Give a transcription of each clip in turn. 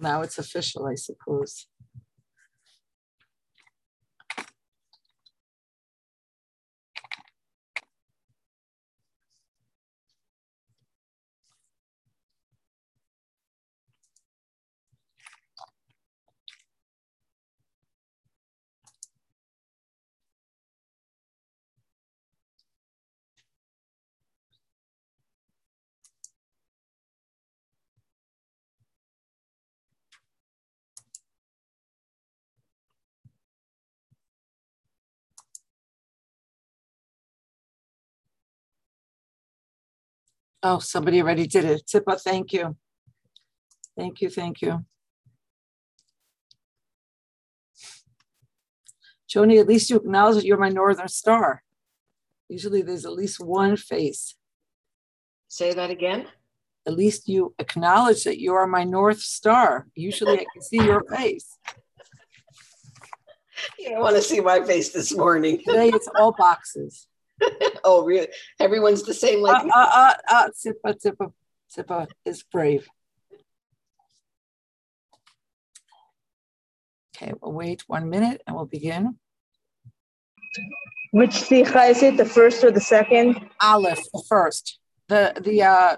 Now it's official, I suppose. Oh, somebody already did it. Tippa, thank you. Thank you, thank you. Joni, at least you acknowledge that you're my northern star. Usually there's at least one face. Say that again. At least you acknowledge that you are my north star. Usually I can see your face. You don't want to see my face this morning. Today it's all boxes. oh, really? Everyone's the same like uh, uh, uh, uh, Sipa, Sipa, Sipa is brave. Okay, we'll wait one minute and we'll begin. Which sikha is it? The first or the second? Aleph, the first. The the uh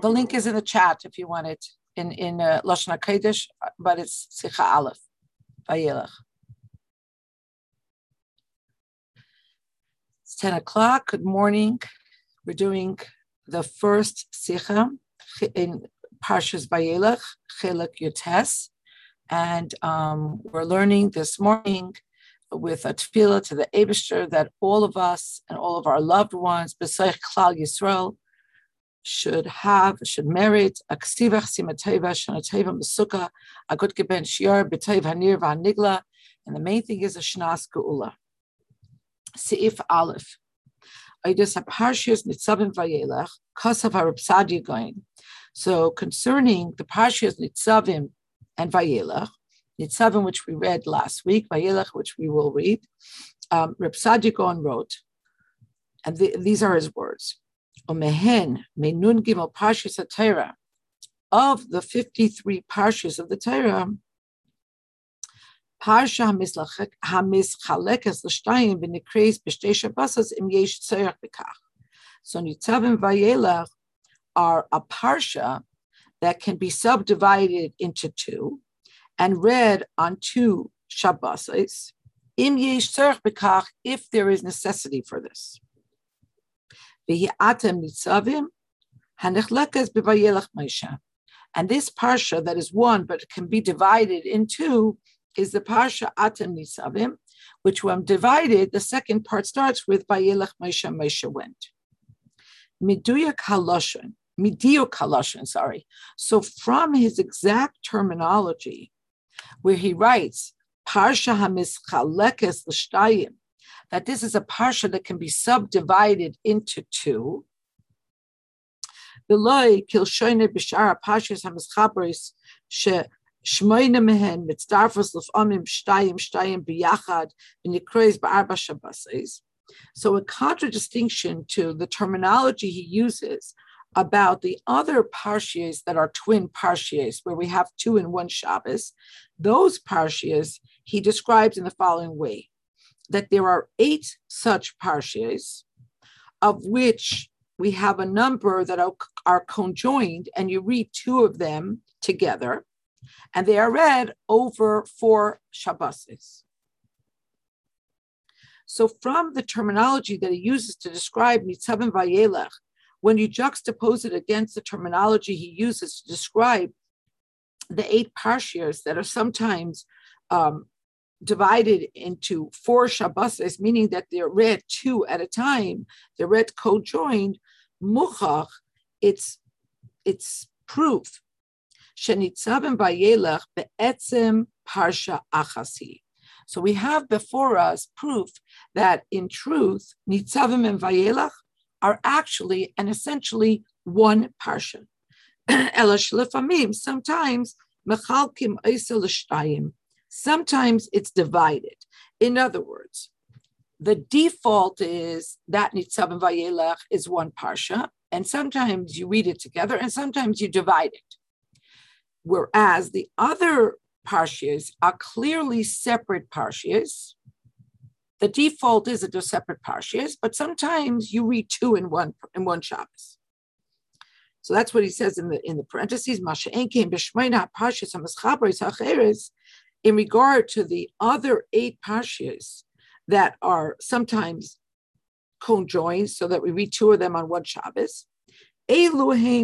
the link is in the chat if you want it in in uh, Lashon Hakodesh, but it's sikha Aleph. Vayelach. It's 10 o'clock. Good morning. We're doing the first Sikha in Parshas Vayelach, Chelik Yotes. And um, we're learning this morning with a tefillah to the Abishter that all of us and all of our loved ones, B'Seich Klal Yisrael, should have, should merit a ksivach simateva, shanateva mesukah, a good geben shiar, b'tev hanir v'hanigla. And the main thing is a shnas geula. Seif Aleph. Nitzavim Vayelech. So concerning the Parshias Nitzavim and Vayelech, Nitzavim, which we read last week, Vayelech, which we will read, um, Rapsadi wrote, and the, these are his words. Omehen menun gimel parshas. Of the 53 parshas of the Torah, Shabbosas. So Nitzavim Vayelach are a parsha that can be subdivided into two and read on two Shabbos. Im yesh if there is necessity for this. V'hi'atem Nitzavim hanechlekes b'Vayelach. And this parsha that is one, but can be divided in two, is the Parsha Atem Nisavim, which when divided, the second part starts with Vayelech Moshe Moshe went. Miduyak Haloshon, Midiuk Haloshon, sorry. So from his exact terminology, where he writes, Parsha Hamischalekes L'shtayim, that this is a parsha that can be subdivided into two. Below Kilshoine Bishara Pashas Hamischabris She Shmoina mehen mitzdarfus lefamim shtayim shtayim biyachad v'nikrois ba'arba shabbases. So a contradistinction to the terminology he uses about the other parshias that are twin parshias, where we have two in one Shabbos, those parshias he describes in the following way: that there are eight such parshias, of which we have a number that are conjoined, and you read two of them together and they are read over four Shabbosis. So, from the terminology that he uses to describe Nitzavim Vayelech, when you juxtapose it against the terminology he uses to describe the eight parshias that are sometimes um, divided into four Shabbosis, meaning that they're read two at a time, they're read co-joined, muchach, it's it's proof Shenitzavim Vayelech parsha achasi. So we have before us proof that in truth, Nitzavim and Vayelach are actually and essentially one parsha. sometimes mechalkim. Sometimes it's divided. In other words, the default is that Nitzavim Vayelach is one parsha, and sometimes you read it together, and sometimes you divide it. Whereas the other parshias are clearly separate parshias. The default is that they're separate parshias, but sometimes you read two in one in one Shabbos. So that's what he says in the in the parentheses. In regard to the other eight parshias that are sometimes conjoined, so that we read two of them on one Shabbos. Those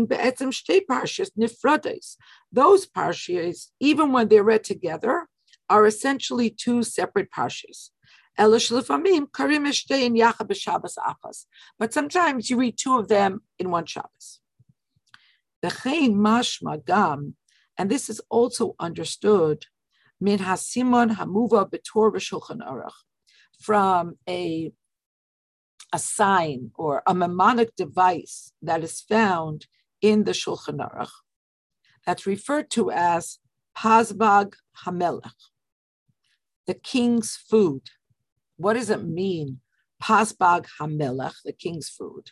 parshias, even when they're read together, are essentially two separate parshias. But sometimes you read two of them in one Shabbos. And this is also understood min hasimon hamuva betor b'shulchan aruch from a a sign or a mnemonic device that is found in the Shulchan Aruch that's referred to as Pazbag Hamelech, the king's food. What does it mean, Pazbag Hamelech, the king's food?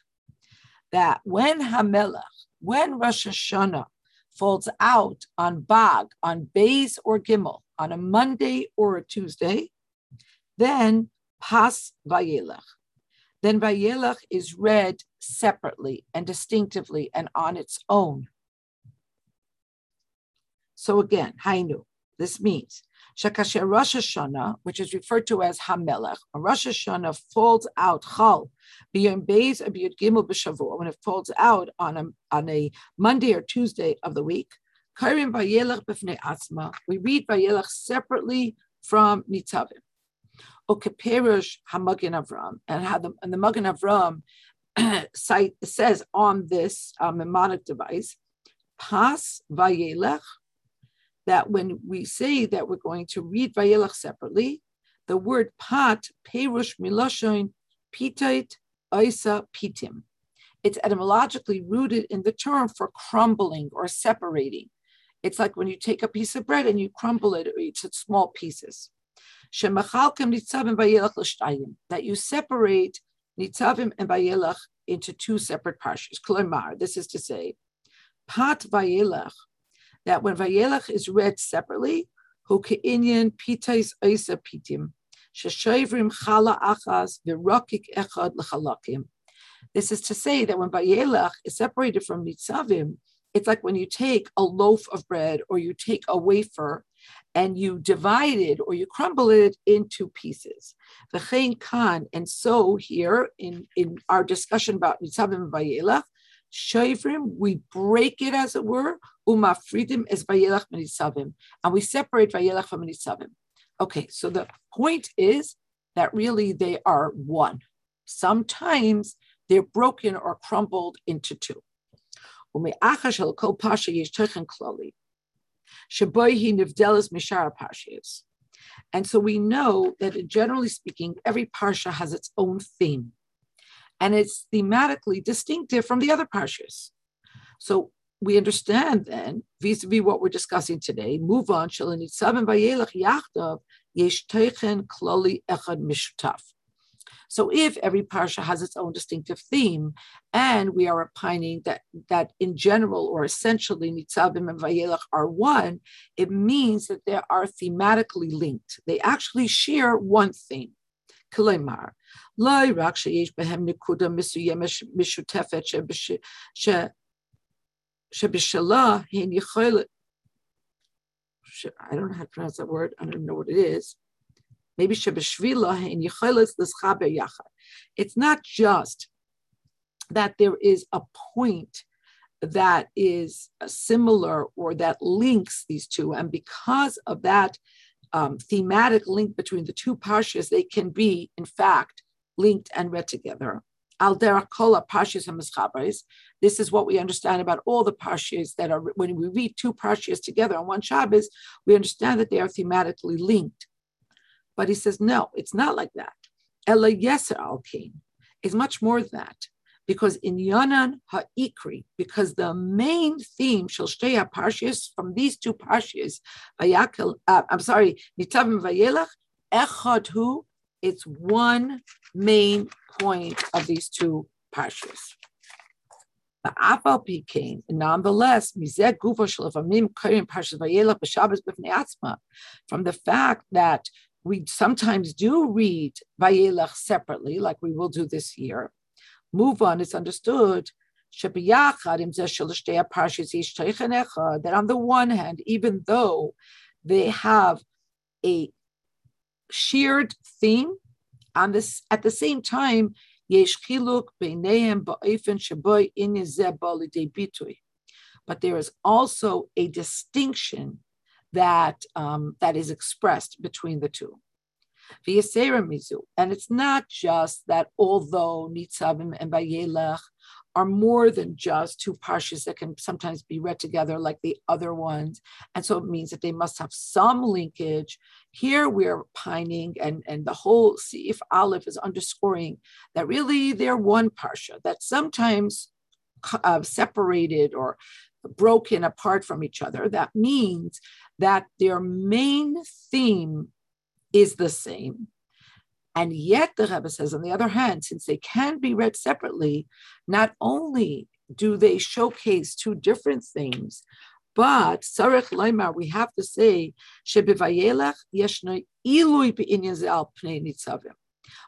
That when Hamelech, when Rosh Hashanah falls out on Bag, on Bays or Gimel, on a Monday or a Tuesday, then Pas Vayelech. Then Vayelech is read separately and distinctively and on its own. So again, Hainu, this means Shakasher Rosh Hashanah, which is referred to as Hamelech, Rosh Hashanah falls out Chal, Beis Gimel when it falls out on a, on a Monday or Tuesday of the week. Kairim Atzma, we read Vayelech separately from Nitzavim. Okeperush Hamagin Avram, and how the, and the Magen Avram site says on this uh, mnemonic device, Pas Vayelech that when we say that we're going to read Vayelach separately, the word pat, perush miloshoin, pitait, isa, pitim. It's etymologically rooted in the term for crumbling or separating. It's like when you take a piece of bread and you crumble it or into small pieces. That you separate nitzavim and vayelach into two separate parshas. This is to say, pat vayelach that when Vayelach is read separately, hu ke'inyan pitais oisa pitim, sheshoivrim chala achas v'rokik echad l'chalakim. This is to say that when Vayelach is separated from Nitzavim, it's like when you take a loaf of bread or you take a wafer and you divide it or you crumble it into pieces. The V'chein kan, and so here in, in our discussion about Nitzavim Vayelach, Shoivrim, we break it as it were, umafridim is vayelach minisavim, and we separate vayelach from minisavim. Okay, so the point is that really they are one. Sometimes they're broken or crumbled into two. And so we know that uh, generally speaking, every parsha has its own theme. And it's thematically distinctive from the other parshas. So we understand then, vis-a-vis what we're discussing today, move on, so if every parsha has its own distinctive theme, and we are opining that that in general or essentially Nitzavim and Vayelach are one, it means that they are thematically linked. They actually share one theme. כלומר, לא רק שיש בהם נקודה מסוימת משותפת שבשלה הן יכולות, I don't know how to pronounce that word, I don't know what it is, Maybe It's not just that there is a point that is similar or that links these two. And because of that um, thematic link between the two parshas, they can be, in fact, linked and read together. Al derakola parshas hamaschabres. This is what we understand about all the parshas that are when we read two parshas together on one Shabbos, we understand that they are thematically linked. But he says, no, it's not like that. Ella yeser al is much more than that because in Yanan Ha'ikri, because the main theme shall stay parshas from these two parshas, uh, I'm sorry, Nitavim Vayelach, Echad Hu, it's one main point of these two parshas. Nonetheless, from the fact that we sometimes do read Vayelach separately, like we will do this year, move on, it's understood that on the one hand, even though they have a shared theme, on this at the same time, but there is also a distinction that um, that is expressed between the two. And it's not just that although Nitzavim and Vayelach are more than just two parshas that can sometimes be read together like the other ones. And so it means that they must have some linkage. Here we're pining, and, and the whole Seif Aleph is underscoring that really they're one parsha, that sometimes uh, separated or broken apart from each other. That means that their main theme is the same. And yet, the Rebbe says, on the other hand, since they can be read separately, not only do they showcase two different themes, but Sarech Leimar, we have to say, Shebevayelach yeshno ilui al pnei nitzavim.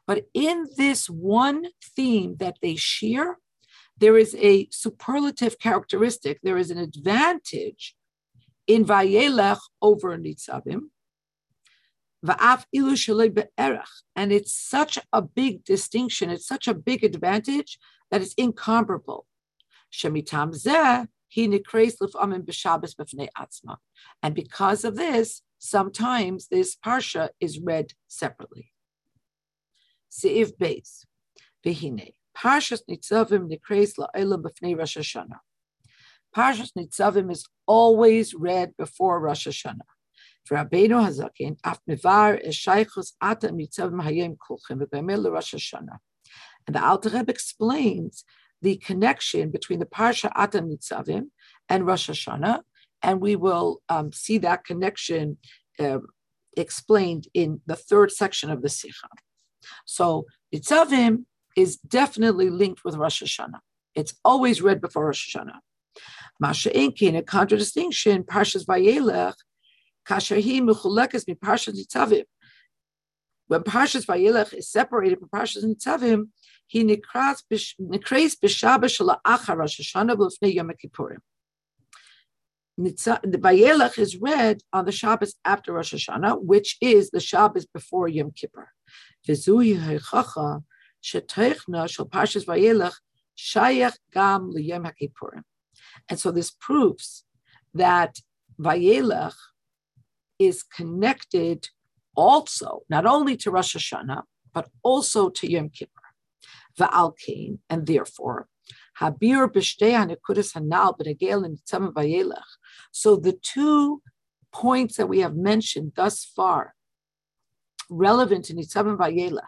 But in this one theme that they share, there is a superlative characteristic. There is an advantage in Vayelach over Nitzavim. And it's such a big distinction, it's such a big advantage that it's incomparable. And because of this, sometimes this parsha is read separately. Seif Beis. Parshas Nitzavim Nikreis La'elam B'fnei Rosh Hashanah. Parshas Nitzavim is always read before Rosh Hashanah. Rabbeinu Hazakin, af mevar eshaychus ata nitzavim hayim kulchem v'gamil Rosh Hashanah. And the Alter Rebbe explains the connection between the Parsha Ata Nitzavim and Rosh Hashanah, and we will um, see that connection uh, explained in the third section of the Sikha. So Nitzavim is definitely linked with Rosh Hashanah. It's always read before Rosh Hashanah. Masha Inkin, a contradistinction, Parshas Vayelech Kashahi Mechulekes mi Parshas Nitzavim. When Parshas Vayelech is separated from Parshas Nitzavim, he nekras b'Shabbat shala'achar Rosh Hashanah v'lefnei Yom Kippurim. The Vayelech is read on the Shabbos after Rosh Hashanah, which is the Shabbos before Yom Kippur. V'zuhi ha'chacha sheteichna shel Parshas Vayelech shayach gam liyom HaKippurim. And so this proves that Vayelech is connected also not only to Rosh Hashanah, but also to Yom Kippur. Va'al and therefore, Habir b'shtei hanekudas hanal b'negel and vayelech. So the two points that we have mentioned thus far, relevant to Nitzavim Vayelech,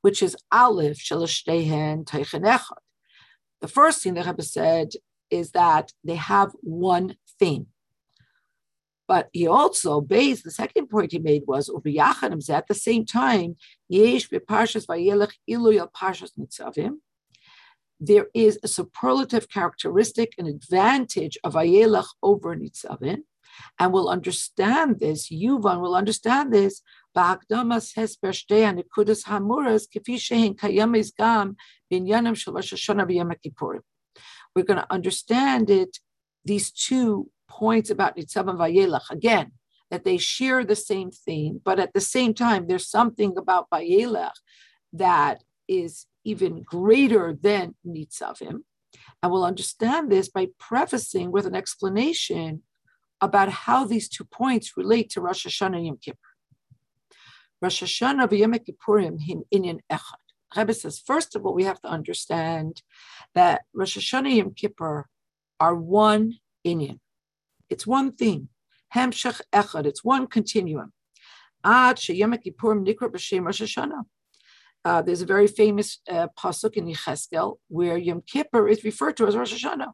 which is Aleph Shaloshtehen Teichen Echad. The first thing the Rebbe said is that they have one theme. But he also, based, the second point he made was, at the same time, there is a superlative characteristic, an advantage of Vayelach over Nitzavim. And we'll understand this, Yuvan will understand this, Nikudas Hamuras, Kifi Shehin Kayamis Gam, Binyanam Shal Rosh Hashanah We're going to understand it, these two points about Nitzav Vayelach, again, that they share the same theme, but at the same time, there's something about Vayelach that is even greater than Nitzavim. And we'll understand this by prefacing with an explanation about how these two points relate to Rosh Hashanah and Yom Kippur. Rosh Hashanah v'Yom Kippurim him inyan echad. Rebbe says, first of all, we have to understand that Rosh Hashanah and Kippur are one inyan. It's one thing. Hemshech echad. It's one continuum. Ad sheyom kippurim nikra b'shem Rosh Hashanah. Uh, there's a very famous uh, pasuk in Yecheskel where Yom Kippur is referred to as Rosh Hashanah.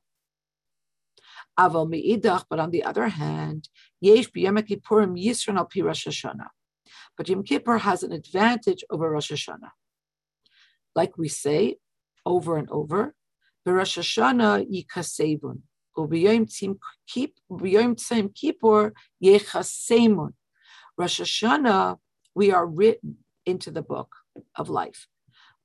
Aval meidach, but on the other hand, yesh b'yom kippurim yisran al pi Rosh Hashanah. But Yom Kippur has an advantage over Rosh Hashanah. Like we say over and over, Rosh Hashanah yikasevun. Ubiyom tzim kippur yechasemun. Rosh Hashanah, we are written into the book of life.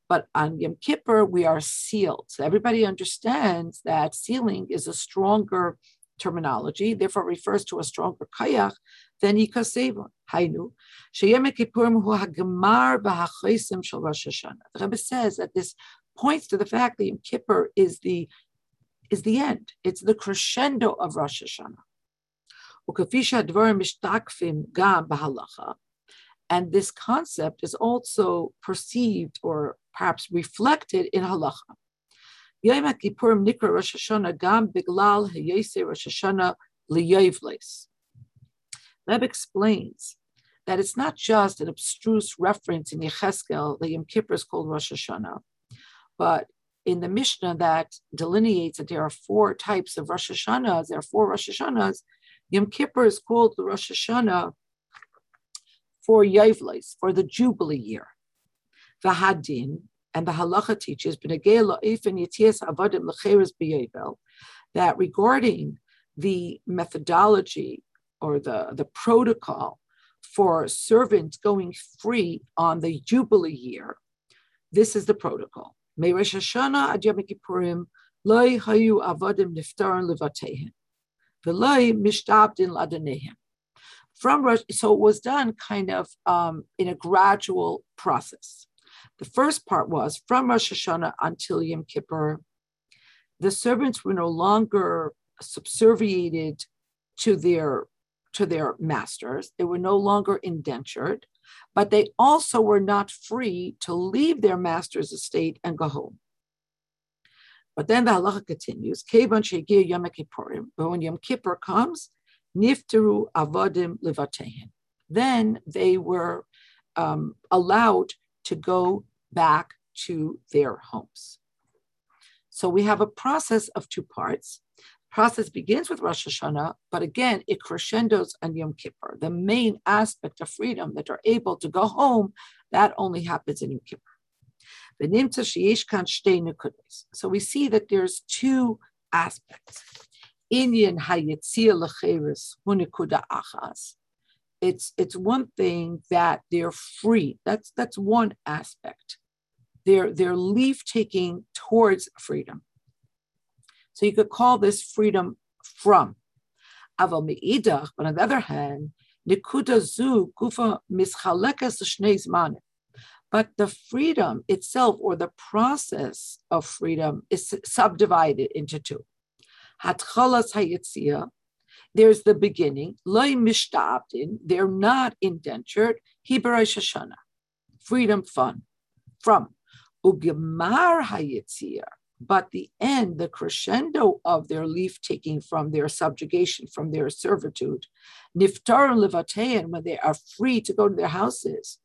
But on Yom Kippur, we are sealed. So everybody understands that sealing is a stronger terminology, therefore refers to a stronger kayach than ikaseva. Hainu. Sheyem Kippurim hu hagemar shel Rosh Hashanah. The Rebbe says that this points to the fact that Yom Kippur is the is the end. It's the crescendo of Rosh Hashanah. And this concept is also perceived or perhaps reflected in halacha. Yom Kippurim nikra Rosh Hashanah gam biglal heyese Rosh Hashanah liyevles. Leb explains that it's not just an abstruse reference in Yecheskel that Yom Kippur is called Rosh Hashanah, but in the Mishnah that delineates that there are four types of Rosh Hashanahs, there are four Rosh Hashanahs, Yom Kippur is called the Rosh Hashanah for Yevles, for the Jubilee year. Vahadin, and the halacha teaches that regarding the methodology or the, the protocol for servants going free on the Jubilee year, this is the protocol. From Rosh, so it was done kind of um, in a gradual process. The first part was from Rosh Hashanah until Yom Kippur, the servants were no longer subserviated to their to their masters. They were no longer indentured but they also were not free to leave their master's estate and go home. But then the halacha continues, but when Yom Kippur comes, nifteru avodim livatehen. Then they were um, allowed to go back to their homes. So we have a process of two parts process begins with Rosh Hashanah, but again, it crescendos on Yom Kippur. The main aspect of freedom that are able to go home, that only happens in Yom Kippur. So we see that there's two aspects. Inyan achas. It's it's one thing that they're free. That's that's one aspect. They're they're leave taking towards freedom so you could call this freedom from. Aval me'idach, but on the other hand, zu. But the freedom itself, or the process of freedom, is subdivided into two. Hatchalas hayitzia, there's the beginning. They're not indentured. Shoshana, freedom fun, from. Ugemar hayitzia, but the end, the crescendo of their leaf taking from their subjugation, from their servitude, niftar levatein, when they are free to go to their houses,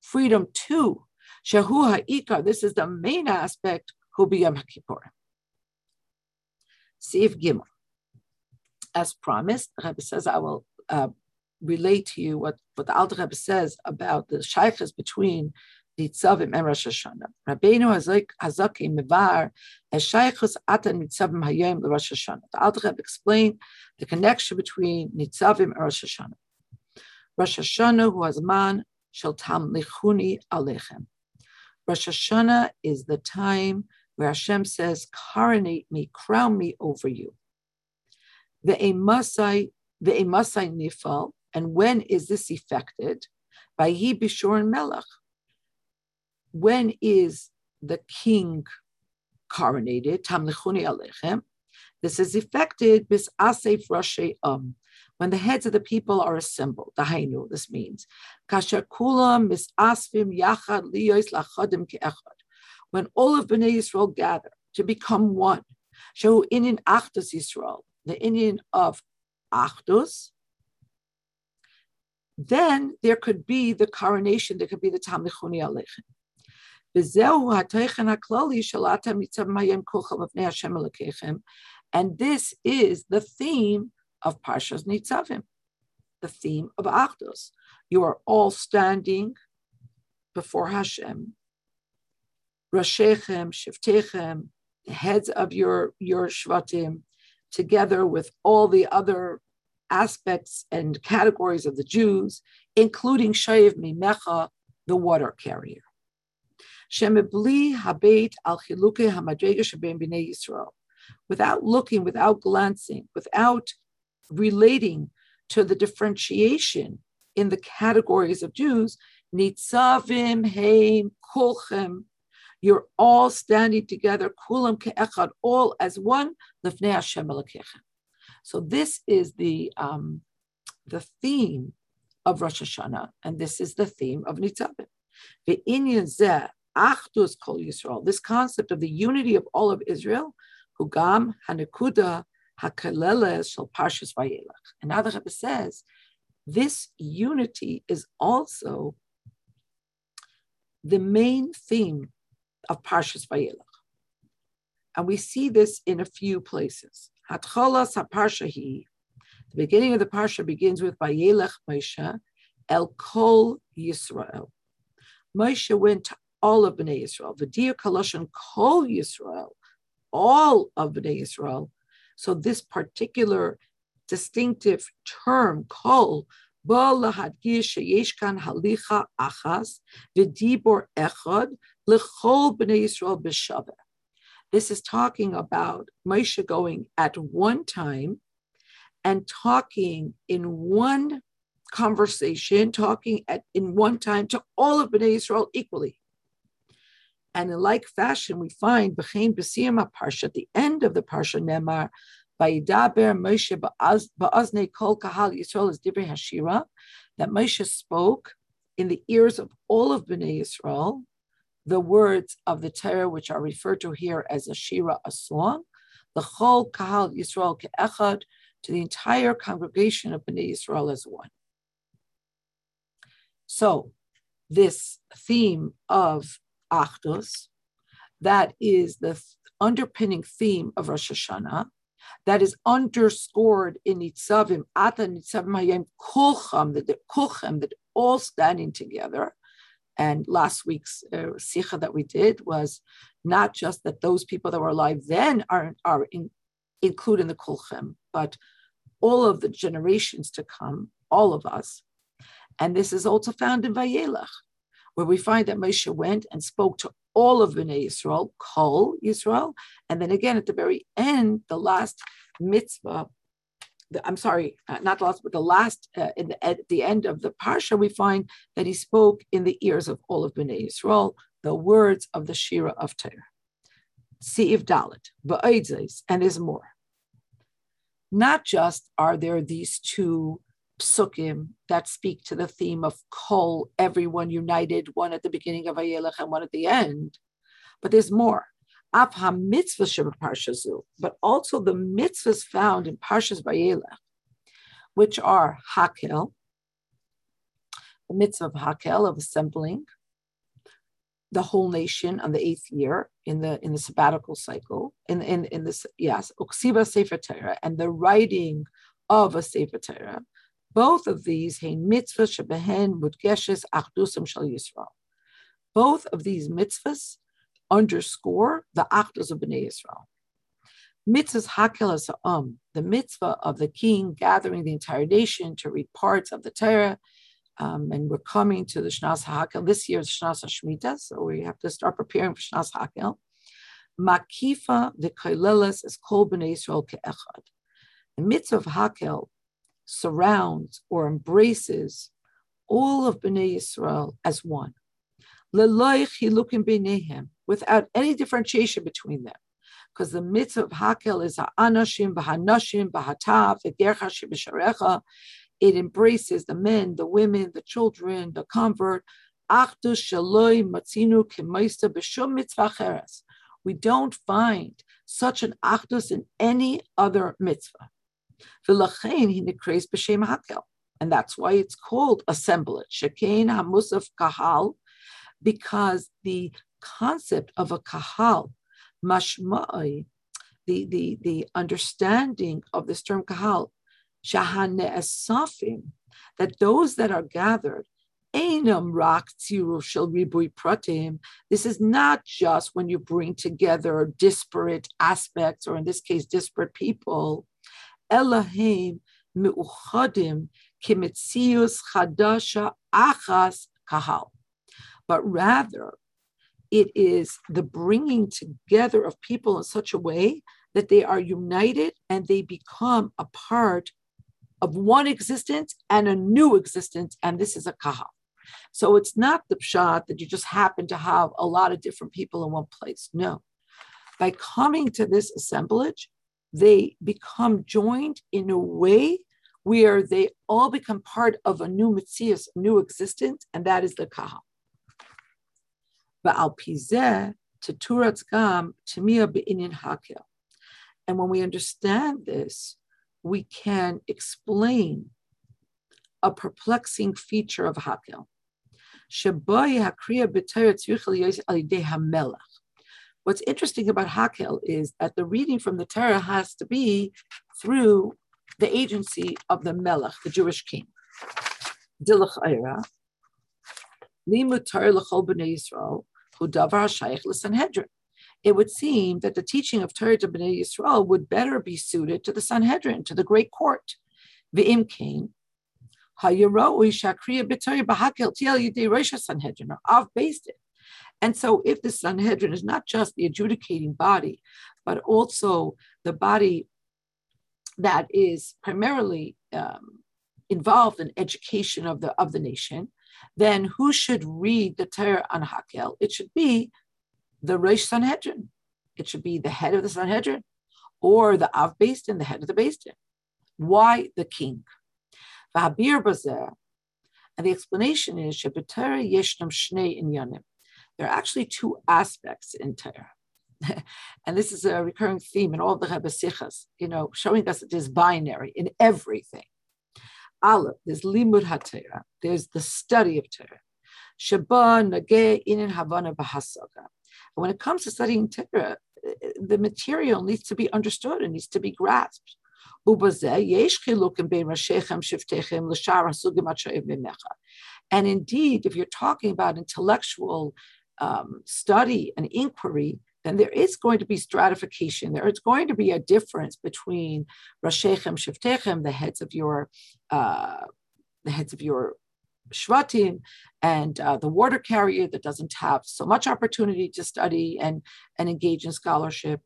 freedom too. Shahu ha'ikar, this is the main aspect, hubiyam hakippur. Sif Gimel. As promised, Rebbe says, I will uh, relate to you what, what the Alter Rebbe says about the shaykhs between Nitzavim and Rosh Hashanah. Rabbeinu Hazaki Mevar as Shaykhus Atan Nitzavim Hayom Rosh Hashanah. The Alter Rebbe explained the connection between Nitzavim and Rosh Hashanah. Rosh Hashanah who has man shel tamlichuni alechem. Rosh Hashanah is the time where Hashem says, "Coronate me, crown me over you." The emasai, the emasai nifal, and when is this effected? By he bishur melach. when is the king coronated? Tamlichuni alechem. This is effected bis asef rashi um when the heads of the people are assembled. Dahainu, this means kasher kulam mis asfim yachad liyos lachadim keechad. When all of Bnei Yisrael gather to become one, show in achdus Yisrael, the Indian of achdus, then there could be the coronation, there could be the Tamlichuni Alechem. And this is the theme of Parshas Nitzavim, the theme of Achdus. You are all standing before Hashem, Rashechem, Shiftechem, the heads of your, your Shvatim, together with all the other aspects and categories of the Jews, including Shayev Mimecha, the water carrier. Al. Without looking, without glancing, without relating to the differentiation in the categories of Jews, Nitzavim Heim Kulchem. You're all standing together, Kulam Ke'echad, all as one, Lefnei Hashem So this is the um, the theme of Rosh Hashanah, and this is the theme of Nitzavim. Achdus Kol Yisrael, this concept of the unity of all of Israel, Hugam Hanekuda Hakaleles Shal Parshas Vayelach. And now the Rebbe says, this unity is also the main theme of Parshas Vayelach. And we see this in a few places. Hatchola Saparshahi, the beginning of the Parsha begins with Vayelach Moshe, El Kol Yisrael. Moshe went to all of Bnei Yisrael. V'dir Kaloshan Kol Yisrael, all of Bnei Yisrael. So this particular distinctive term, Kol, B'la Hadgisha Yeshkan halicha achas v'dibor echad l'chol b'nei Yisrael This is talking about Moshe going at one time and talking in one conversation, talking at in one time to all of Bnei Israel equally. And in like fashion, we find B'chein B'siyam Parsha, at the end of the Parsha Nemar, Vayidaber Moshe Ba'azne Kol Kahal Yisrael is Divrei Hashira, that Moshe spoke in the ears of all of Bnei Yisrael the words of the Torah, which are referred to here as a shira, a song, the Chol Kahal Yisrael Ke'echad, to the entire congregation of Bnei Yisrael as one. So, this theme of Achdus. That is the underpinning theme of Rosh Hashanah. That is underscored in Nitzavim, Ata Nitzavim Hayim Kulcham, that the that all standing together. And last week's uh, Sikha that we did was not just that those people that were alive then are, are in, included in the Kulchem, but all of the generations to come, all of us. And this is also found in Vayelach where we find that Moshe went and spoke to all of Bnei Yisrael, Kol Yisrael, and then again at the very end, the last mitzvah. The, I'm sorry, uh, not last, but the last uh, in the, at the end of the parsha, we find that he spoke in the ears of all of Bnei Yisrael the words of the Shira of Torah. Siv Dalit, Ba'edzes, and there's more. Not just are there these two psukim that speak to the theme of kol, everyone united, one at the beginning of Ayelech and one at the end. But there's more. Afha mitzvah parshazu, but also the mitzvahs found in Parshas Vayelech, which are Hakel, the mitzvah of Hakel, of assembling the whole nation on the eighth year in the in the sabbatical cycle, in in in this yes, Uksiva Sefer Torah, and the writing of a Sefer Torah, both of these, hein mitzvah shebehen mudgeshes achdusim shal Yisrael. Both of these mitzvahs underscore the achdus of Bnei Yisrael. Mitzvahs hakel as um, the mitzvah of the king gathering the entire nation to read parts of the Torah. Um, and we're coming to the Shnas Hakel. This year is Shnas Hashmita, so we have to start preparing for Shnas Hakel. Makifa the Kaileles is Kol Bnei Yisrael ke'echad. The mitzvah of Hakel surrounds or embraces all of Bnei Yisrael as one. Without any differentiation between them. Because the mitzvah of Hakel is b'hatav, v'gercha b'sharecha. It embraces the men, the women, the children, the convert. Achdus shaloi matzinu k'maista b'shum mitzvah. We don't find such an achdus in any other mitzvah. And that's why it's called assemblage. Shekain hamusaf kahal, because the concept of a kahal, mashma'i, the, the, the understanding of this term kahal, shahane esafim, that those that are gathered, Einam rak shel ribui pratim. This is not just when you bring together disparate aspects, or in this case, disparate people. Elohim meuchadim kimitzius chadasha achas kahal. But rather, it is the bringing together of people in such a way that they are united and they become a part of one existence and a new existence, and this is a kahal. So it's not the pshat that you just happen to have a lot of different people in one place. No. By coming to this assemblage, they become joined in a way where they all become part of a new mitzias, new existence, and that is the kahal. Ba'al pizeh to gam tamia be'inin hakel. And when we understand this, we can explain a perplexing feature of hakel. What's interesting about Hakel is that the reading from the Torah has to be through the agency of the Melech, the Jewish king. It would seem that the teaching of Torah to Bnei Yisrael would better be suited to the Sanhedrin, to the great court. V'im came, I've based it. And so, if the Sanhedrin is not just the adjudicating body, but also the body that is primarily um, involved in education of the of the nation, then who should read the Torah on Hakel? It should be the Rosh Sanhedrin. It should be the head of the Sanhedrin, or the Av Din, the head of the Din. Why the king? Vahabir Bazar. And the explanation is There are actually two aspects in Torah. and this is a recurring theme in all the Rebbe Sichas, you know, showing us that there's binary in everything. Aleph, there's limud HaTorah, there's the study of Torah. Shaba nage inin havana bahasaga. When it comes to studying Torah, the material needs to be understood and needs to be grasped. And indeed, if you're talking about intellectual um, study and inquiry, then there is going to be stratification. There is going to be a difference between Rashechem, Shiftechem, the heads of your uh, the heads of your Shvatim, and uh, the water carrier that doesn't have so much opportunity to study and, and engage in scholarship.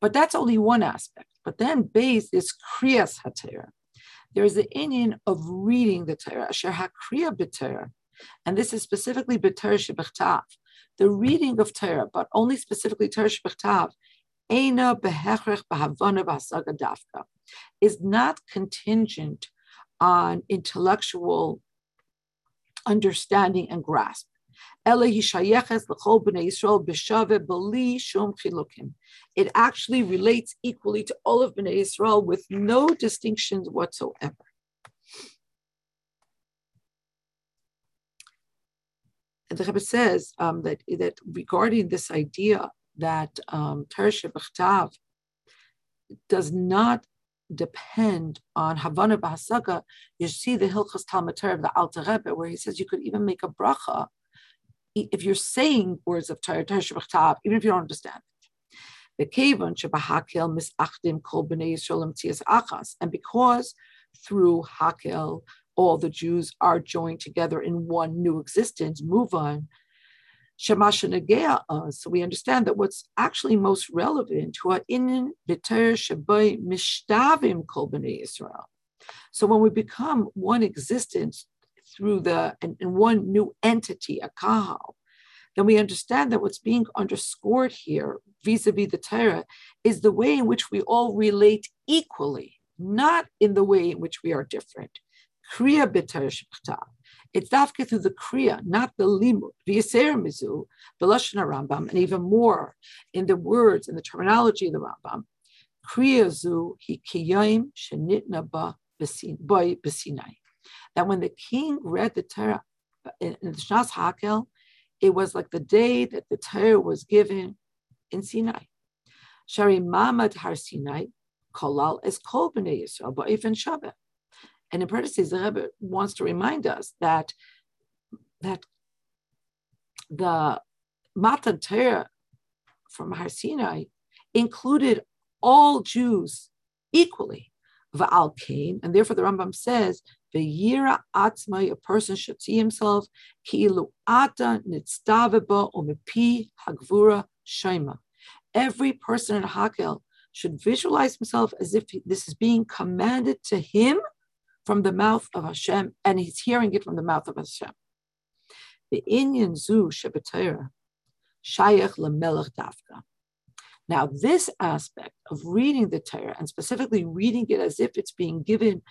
But that's only one aspect. But then base is kriyas hatera. There is the Indian of reading the Torah, asher hakriya b'Torah, and this is specifically b'Torah shebechtav, the reading of Torah, but only specifically Torah eina behechrech dafka, is not contingent on intellectual understanding and grasp. It actually relates equally to all of Bnei Israel with no distinctions whatsoever. And the Rebbe says um, that, that regarding this idea that um, Torah does not depend on Havana Bahasaga, you see the Hilchas Talmud of the Alter Rebbe, where he says you could even make a bracha if you're saying words of Torah, Shabbat, even if you don't understand it. And because through Hakel, all the Jews are joined together in one new existence, move on. Uh, so we understand that what's actually most relevant to our inin b'ter shabai mishtavim kol Israel. So when we become one existence through the and, in one new entity, a kahal, then we understand that what's being underscored here, vis-a-vis the Torah, is the way in which we all relate equally, not in the way in which we are different. Kriya b'Torah it's dafke through the kriya, not the limud. V'yaser mizu, b'lashon Rambam, and even more in the words and the terminology of the Rambam. Kriya zu hi kiyayim shenitna ba b'sinai. That when the king read the Torah in, in the Shnas Hakel, it was like the day that the Torah was given in Sinai. Shari Mamad Har Sinai, Kolal es Kol B'nei Yisrael, Ba'if and Shabbat. And in parentheses, the Rebbe wants to remind us that that the Matan Torah from Har Sinai included all Jews equally. Va'al Kain, and therefore the Rambam says, V'yira atzmai, a person should see himself, ki'ilu ata nitztaveba omepi hagvura shaima. Every person in Hakel should visualize himself as if this is being commanded to him from the mouth of Hashem, and he's hearing it from the mouth of Hashem. The Inyan Zu Shabbatayra, Shayach Dafka. Now, this aspect of reading the Torah and specifically reading it as if it's being given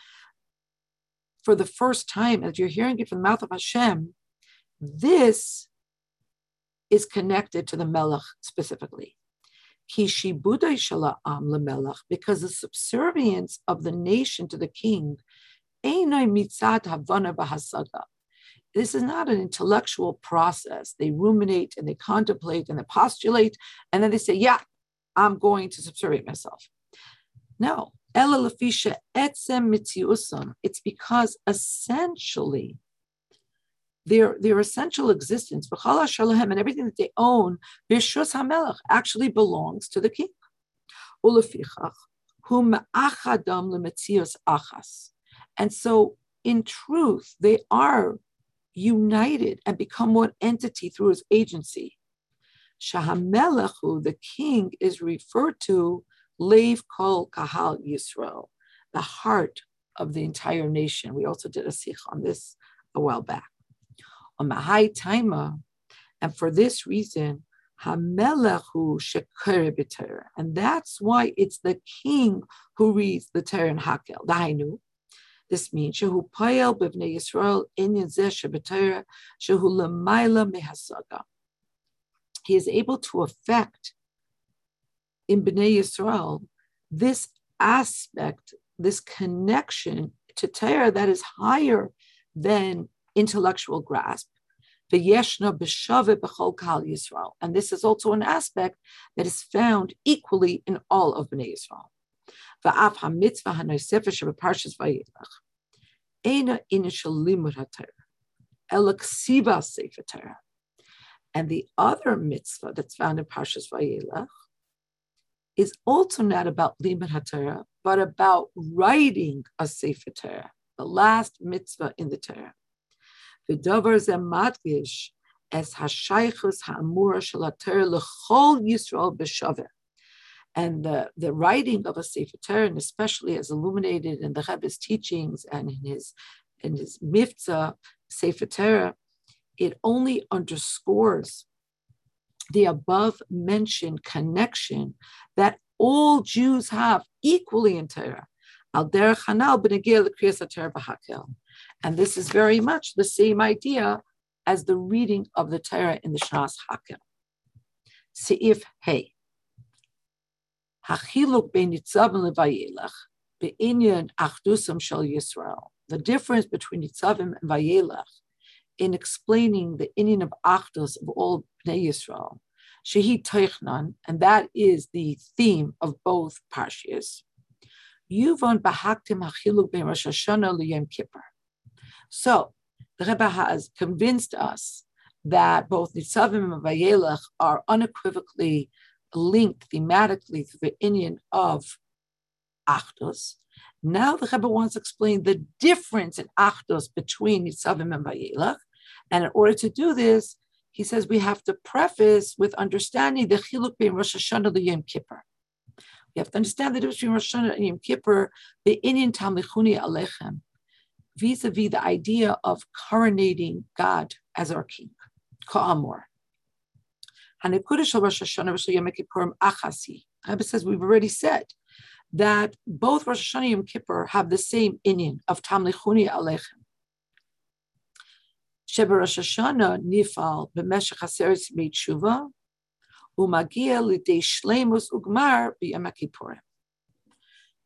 for the first time, as you're hearing it from the mouth of Hashem, this is connected to the Melech specifically. Because the subservience of the nation to the king this is not an intellectual process. They ruminate and they contemplate and they postulate, and then they say, Yeah, I'm going to subserviate myself. No. It's because essentially their, their essential existence, and everything that they own, actually belongs to the king. And so, in truth, they are united and become one entity through his agency. Shahamelechu, the king, is referred to Lev Kol Kahal Yisrael, the heart of the entire nation. We also did a sikh on this a while back. On Mahai Taima, and for this reason, Hamelechu Shekere And that's why it's the king who reads the Torah in Hakel. Dainu, this means Shehu Payel Bivnei Yisrael Inyan Zeh Shebetorah Shehu Mehasaga. He is able to affect in Bnei Yisrael this aspect, this connection to Torah that is higher than intellectual grasp. And this is also an aspect that is found equally in all of Bnei Yisrael. Ha-Torah. And the other mitzvah that's found in Parshas Vayelach is also not about limud ha-Torah, but about writing a sefer Torah, the last mitzvah in the Torah. V'davar zeh madgish es hashaychus ha'amura shel Torah l'chol Yisrael and the, the writing of a Sefer Torah, and especially as illuminated in the Rebbe's teachings and in his in his Mifza Sefer Torah, it only underscores the above mentioned connection that all Jews have equally in Torah. And this is very much the same idea as the reading of the Torah in the Shnas Hakel. Seif Hey. Hachiluk ben levayelach be'inyan achdusam shel Yisrael. The difference between Nitzavim and Vayelach in explaining the inyan of achdus of all Bnei Yisrael. Shehi Teichnan, and that is the theme of both parshias. Yuvon bahaktim hachiluk ben Rosh Hashanah liyem Kippur. So the Rebbe has convinced us that both Nitzavim and Vayelach are unequivocally linked thematically to the inyan of Achdus. Now the Rebbe wants to explain the difference in Achdus between Nitzavim and Vayelach. And in order to do this, he says we have to preface with understanding the chiluk between Rosh Hashanah and Yom Kippur. We have to understand the difference between Rosh Hashanah and Yom Kippur, the Inyan Tamlichuni Alechem, vis-a-vis the idea of coronating God as our king, Ka'amor. Rebbe says we've already said that both Rosh Hashanah and Yom Kippur have the same inyan of Tamlichuni Alechem. Rosh Hashanah nifal b'meshach haseres tshuva umagia ugmar b'yom Kippurim.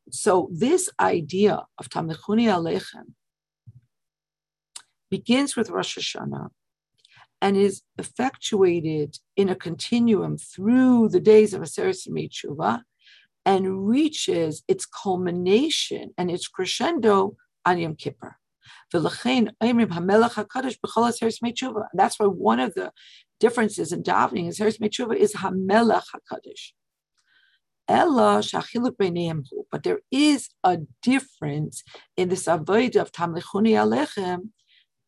So this idea of Tamlichuni Alechem begins with Rosh Hashanah and is effectuated in a continuum through the days of Aseret Tshuva and reaches its culmination and its crescendo on Yom Kippur. That's why one of the differences in davening is Heres Metshuva is Hamelech HaKadosh. But there is a difference in this avoid of Tamlichuni Alechem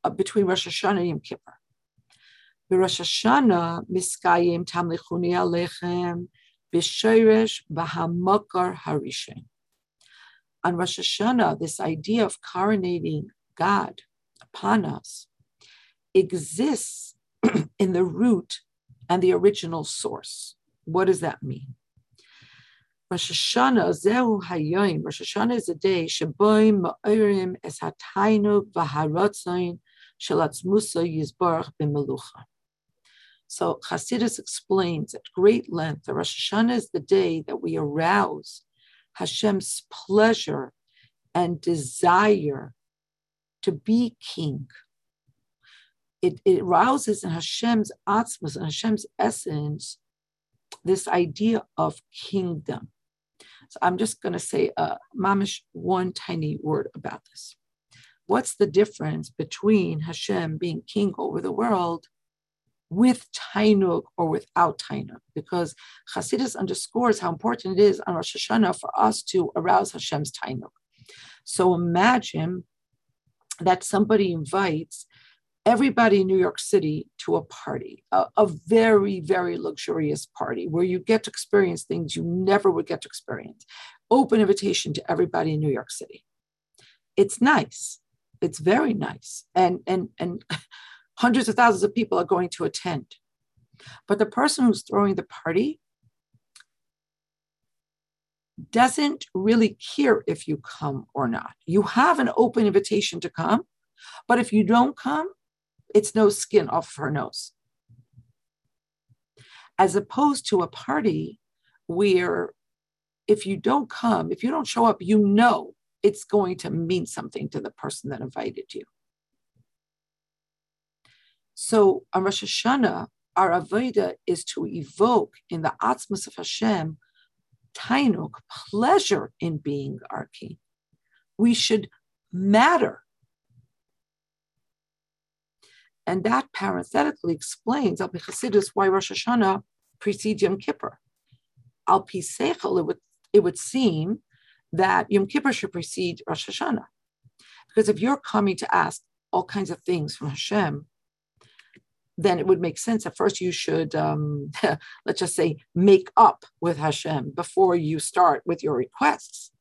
uh, between Rosh Hashanah and Yom Kippur. Rosh Hashanah miskayim tamlichuni alechem b'shoresh b'hamakar harishin. On Rosh Hashanah, this idea of coronating God upon us exists in the root and the original source. What does that mean? Rosh Hashanah, Zehu Hayoim. Rosh Hashanah is a day Sheboim Ma'irim Es Hatainu V'Haratzain Shalatzmusa Yizbarach B'Melucha. So Hasidus explains at great length that Rosh Hashanah is the day that we arouse Hashem's pleasure and desire to be king. It, it arouses in Hashem's atzmas and Hashem's essence this idea of kingdom. So I'm just going to say, uh, mamish, one tiny word about this. What's the difference between Hashem being king over the world with Tainuk or without Tainuk? Because Hasidus underscores how important it is on Rosh Hashanah for us to arouse Hashem's Tainuk. So imagine that somebody invites everybody in New York City to a party, a, a, very, very luxurious party where you get to experience things you never would get to experience. Open invitation to everybody in New York City. It's nice. It's very nice. And and and hundreds of thousands of people are going to attend. But the person who's throwing the party doesn't really care if you come or not. You have an open invitation to come, but if you don't come, it's no skin off her nose. As opposed to a party where if you don't come, if you don't show up, you know it's going to mean something to the person that invited you. So on Rosh Hashanah, our Avodah is to evoke in the Atzmas of Hashem tainuk, pleasure in being our king. We should matter and that parenthetically explains Al Chassidus why Rosh Hashanah precedes Yom Kippur. Al Seichel, it would, it would seem that Yom Kippur should precede Rosh Hashanah. Because if you're coming to ask all kinds of things from Hashem, then it would make sense. At first, you should, um, let's just say, make up with Hashem before you start with your requests.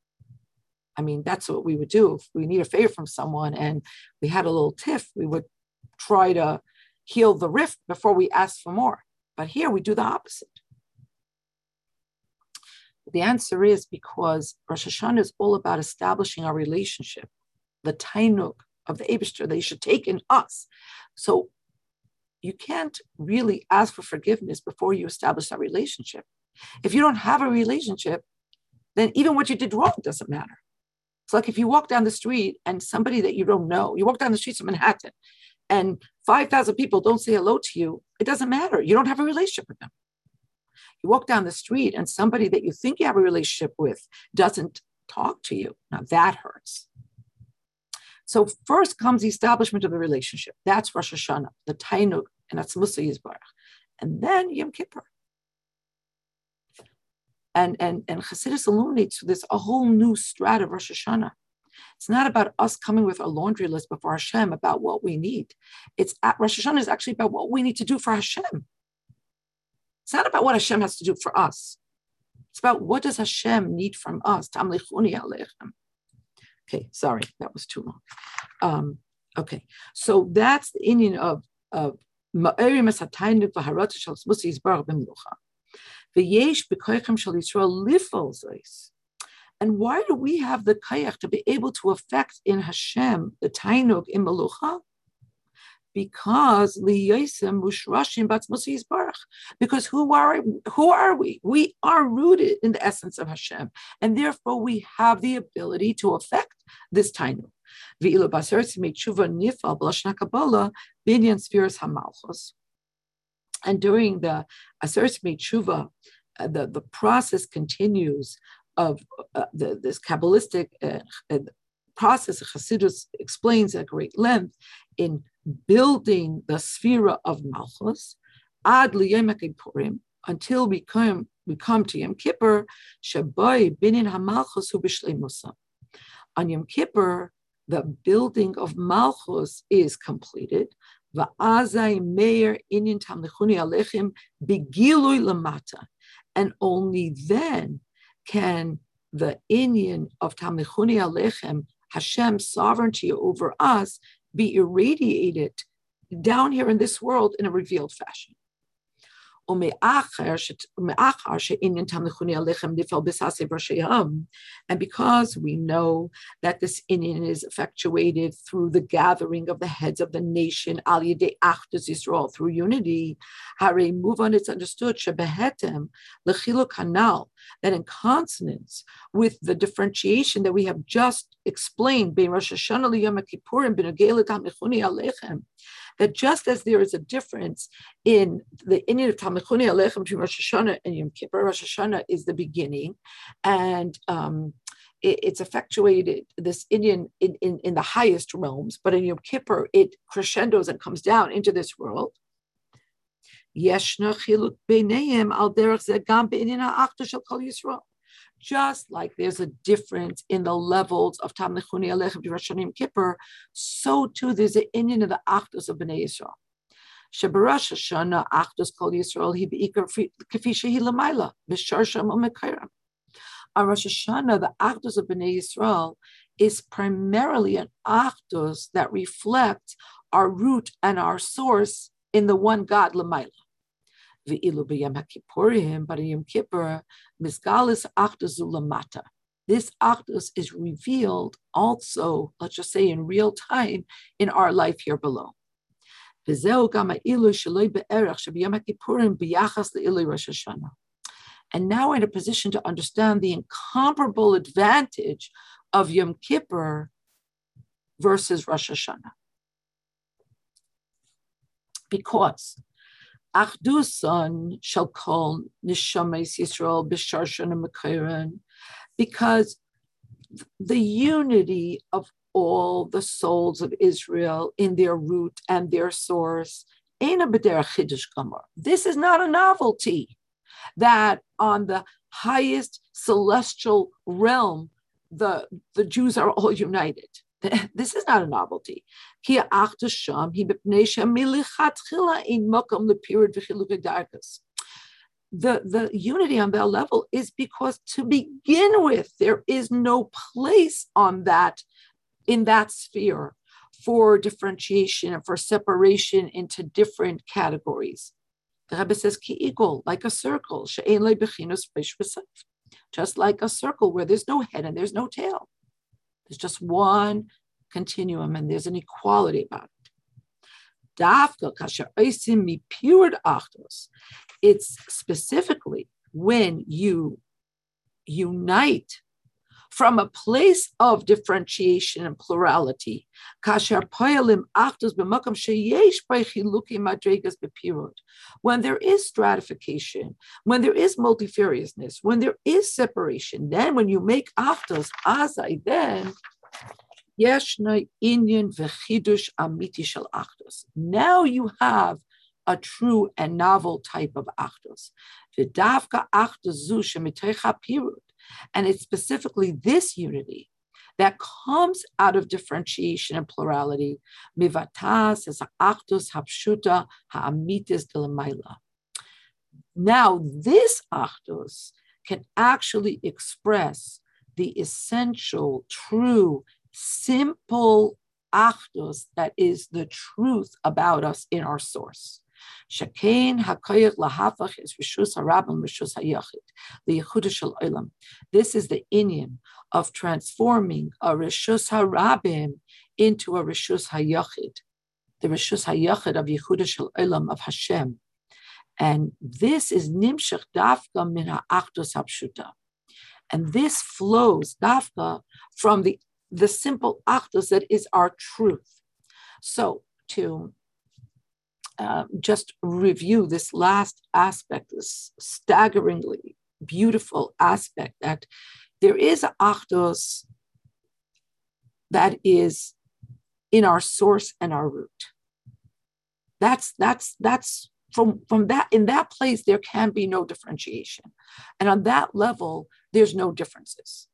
I mean, that's what we would do. If we need a favor from someone and we had a little tiff, we would try to heal the rift before we ask for more. But here we do the opposite. The answer is because Rosh Hashanah is all about establishing our relationship, the tainuk of the Abishter he should take in us. So you can't really ask for forgiveness before you establish that relationship. If you don't have a relationship, then even what you did wrong doesn't matter. It's like if you walk down the street and somebody that you don't know, you walk down the streets of Manhattan and 5,000 people don't say hello to you, it doesn't matter. You don't have a relationship with them. You walk down the street and somebody that you think you have a relationship with doesn't talk to you. Now that hurts. So first comes the establishment of the relationship. That's Rosh Hashanah, the Tainuk, and that's Musa Yisbarach. And then Yom Kippur. And, and, and Chassidus illuminates this a whole new strata of Rosh Hashanah. It's not about us coming with a laundry list before Hashem about what we need. It's at Rosh Hashanah is actually about what we need to do for Hashem. It's not about what Hashem has to do for us. It's about what does Hashem need from us. Okay, sorry, that was too long. Um, okay, so that's the inyan of of V'yesh b'koichem shal Yisrael lifol zois. And why do we have the kayach to be able to affect in Hashem the tainuk in Melucha? Because because who are who are we? We are rooted in the essence of Hashem, and therefore we have the ability to affect this tainuk. And during the Aseret Tshuva, uh, the, the process continues of uh, the, this Kabbalistic uh, uh, process Hasidus explains at great length in building the sphere of Malchus, ad Purim, until we come, we come to Yom Kippur, Shabai binin hamalchus hu b'shleimusa. On Yom Kippur, the building of Malchus is completed. Va'azai meir inin tamlichuni alechim begilui lamata. And only then can the Inyan of Tamichuni Alechem, Hashem's sovereignty over us, be irradiated down here in this world in a revealed fashion. And because we know that this Inyan is effectuated through the gathering of the heads of the nation, Yisrael, through unity, move on, it's understood, that in consonance with the differentiation that we have just explained, That just as there is a difference in the inyan of Tamichuni Alechem between Rosh Hashanah and Yom Kippur, Rosh Hashanah is the beginning, and um, it, it's effectuated this inyan in, in, in the highest realms, but in Yom Kippur it crescendos and comes down into this world. Yeshna chiluk b'neiim al derech zeh gam be'inyan ha'achta shel kol Yisrael just like there's a difference in the levels of Tam Nechuni Alechem Rosh Kippur, so too there's an Inyan of the Achdus of Bnei Yisrael. Shebarash Hashanah Achdus Kol Yisrael He Beikar Kafi Shehi Umekayram. On Rosh Hashanah, the Achdus of Bnei Yisrael is primarily an Achdus that reflects our root and our source in the one God Lamaila. Ve'ilu b'yom HaKippurim, but in Yom Kippur, misgalis achdus ulamata. This achdus is revealed also, let's just say in real time, in our life here below. And now we're in a position to understand the incomparable advantage of Yom Kippur versus Rosh Hashanah. Because Achduson shall call Nishames Yisrael Bisharshan and because the unity of all the souls of Israel in their root and their source. This is not a novelty that on the highest celestial realm, the, the Jews are all united. This is not a novelty. The, the unity on that level is because to begin with, there is no place on that, in that sphere for differentiation and for separation into different categories. The Rebbe says ki equal, like a circle, just like a circle where there's no head and there's no tail. There's just one continuum and there's an equality about it. It's specifically when you unite from a place of differentiation and plurality. When there is stratification, when there is multifariousness, when there is separation, then when you make aftos, azai, then. Now you have a true and novel type of Achdus. V'davka Achdus Zu Shemitecha Pirut. And it's specifically this unity that comes out of differentiation and plurality. Now, this Achdus can actually express the essential, true, simple achdus that is the truth about us in our source. Shakain hakoyach lahafach is rishus harabim rishus hayachid the shel olam. This is the inyan of transforming a rishus harabim into a rishus hayachid, the rishus hayachid of Yehuda shel olam of Hashem, and this is nimshach dafka min ha'achdus hapshuta. And this flows dafka from the the simple achdus that is our truth. So to uh, just review this last aspect, this staggeringly beautiful aspect that there is achdus that is in our source and our root. That's that's that's from from that in that place there can be no differentiation. And on that level there's no differences.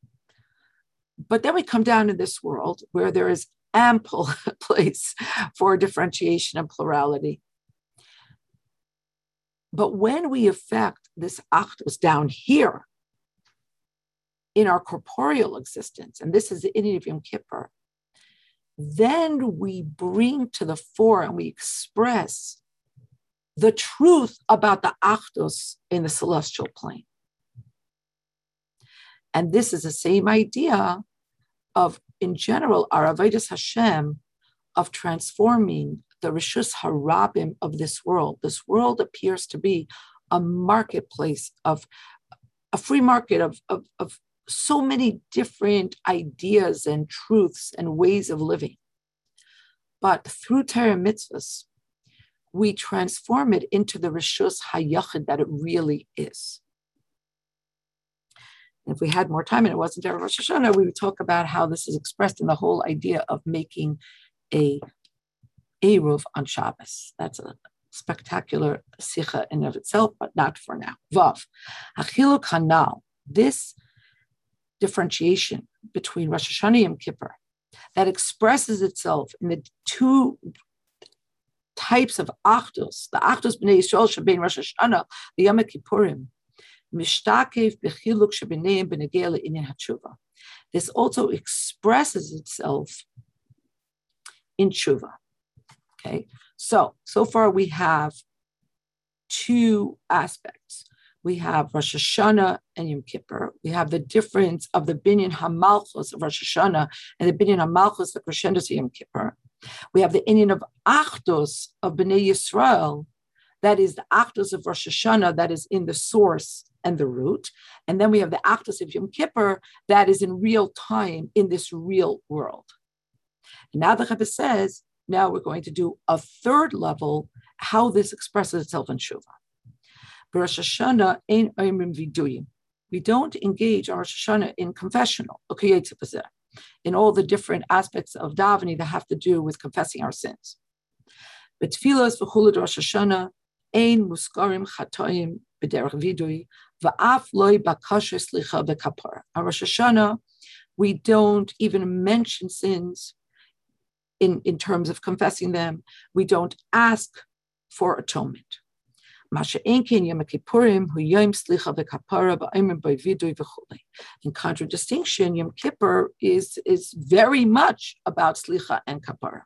But then we come down to this world where there is ample place for differentiation and plurality but when we affect this achdus down here in our corporeal existence, and this is the inyan of Yom Kippur, then we bring to the fore and we express the truth about the Achdus in the celestial plane. And this is the same idea of, in general, our Avodas Hashem of transforming the Rishus Harabim of this world. This world appears to be a marketplace of a free market of, of, of so many different ideas and truths and ways of living. But through Torah mitzvahs, we transform it into the Rishus Hayachid that it really is. If we had more time and it wasn't Erev Rosh Hashanah, we would talk about how this is expressed in the whole idea of making a Eruv on Shabbos. That's a spectacular sikha in of itself, but not for now. Vav, Achilu Kanal, this differentiation between Rosh Hashanah and Kippur that expresses itself in the two types of achdus, the achdus b'nei Yisrael shabein Rosh Hashanah, the Yom Kippurim, mishtakev b'chiluk shabeneim b'negei le'inyan hatshuva. This also expresses itself in tshuva. Okay, so so far we have two aspects. We have Rosh Hashanah and Yom Kippur. We have the difference of the binyan hamalchus of Rosh Hashanah and the binyan hamalchus, the crescendos of Yom Kippur. We have the inyan of Achdus of Bnei Yisrael, that is the Achdus of Rosh Hashanah, that is in the source and the root. And then we have the Achdus of Yom Kippur, that is in real time in this real world. And now the Rebbe says, now we're going to do a third level, how this expresses itself in Shuvah. Rosh Hashanah ain't viduyim. We don't engage on Rosh Hashanah in confessional, in all the different aspects of davening that have to do with confessing our sins. But tefillas v'chulad Rosh Hashanah ein muskarim chatoim b'derech vidui va'af loy bakasher slicha b'kapara. On Rosh Hashanah, we don't even mention sins in, in terms of confessing them. We don't ask for atonement. In contradistinction, Yom Kippur is, is very much about slicha and kapara.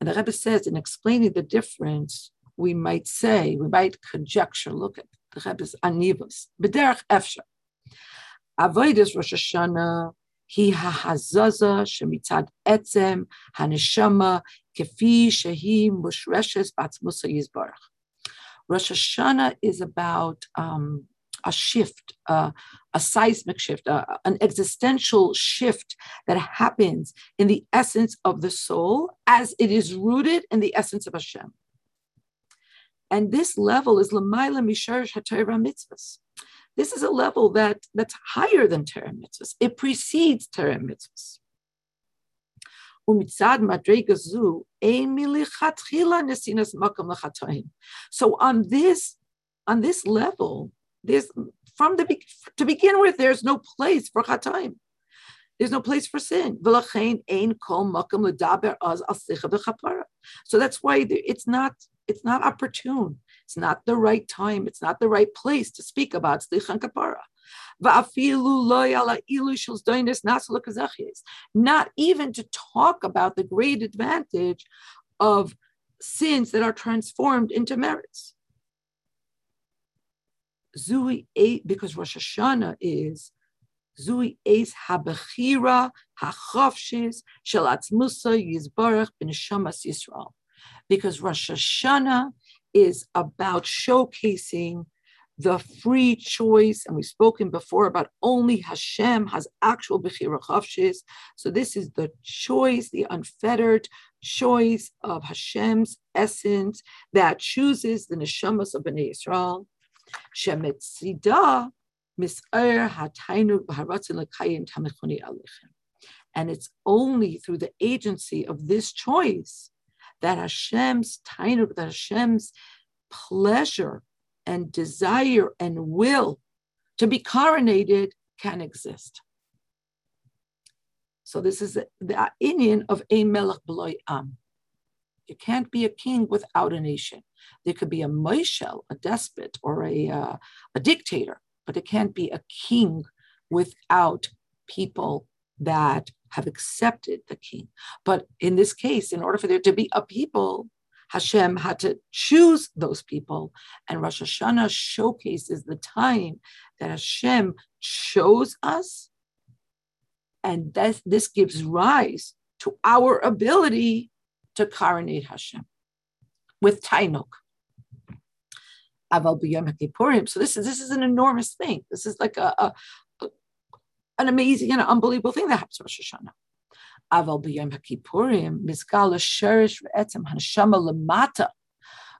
And the Rebbe says, in explaining the difference, we might say, we might conjecture, look at the Rebbe's anivas, b'derech efsher. Avodas Rosh Hashanah, he hahazaza shemitzad etzem haneshama kefi shehi mushreshes batzmusa yizbarach. Rosh Hashanah is about um, a shift, uh, a seismic shift, uh, an existential shift that happens in the essence of the soul as it is rooted in the essence of Hashem. And this level is Lamaila Misharish HaTorah Mitzvahs. This is a level that, that's higher than Torah mitzvahs. It precedes Torah mitzvahs. So on this, on this level, there's from the to begin with, there's no place for chataim. There's no place for sin. So that's why it's not it's not opportune. It's not the right time. It's not the right place to speak about Slichan Kapara. Not even to talk about the great advantage of sins that are transformed into merits. Zui eight because Rosh Hashanah is Zui Eis Habechira Musa Yizbarach Ben Shamas Yisrael. Because Rosh Hashanah is about showcasing the free choice, and we've spoken before about only Hashem has actual Bechira. So this is the choice, the unfettered choice of Hashem's essence that chooses the neshamas of Bnei Israel. Shemetzida And it's only through the agency of this choice that Hashem's tainuk, that Hashem's pleasure and desire and will to be coronated can exist. So this is the inyan of a melech b'loy am. You can't be a king without a nation. There could be a moishel, a despot, or a, uh, a dictator, but it can't be a king without people that have accepted the king. But in this case, in order for there to be a people, Hashem had to choose those people. And Rosh Hashanah showcases the time that Hashem chose us. And this, this gives rise to our ability to coronate Hashem with Tainuk. So this is this is an enormous thing. This is like a, a an amazing and unbelievable thing that happens Rosh Hashanah. Aval b'yom HaKippurim, Mizgal Hanshama Lamata.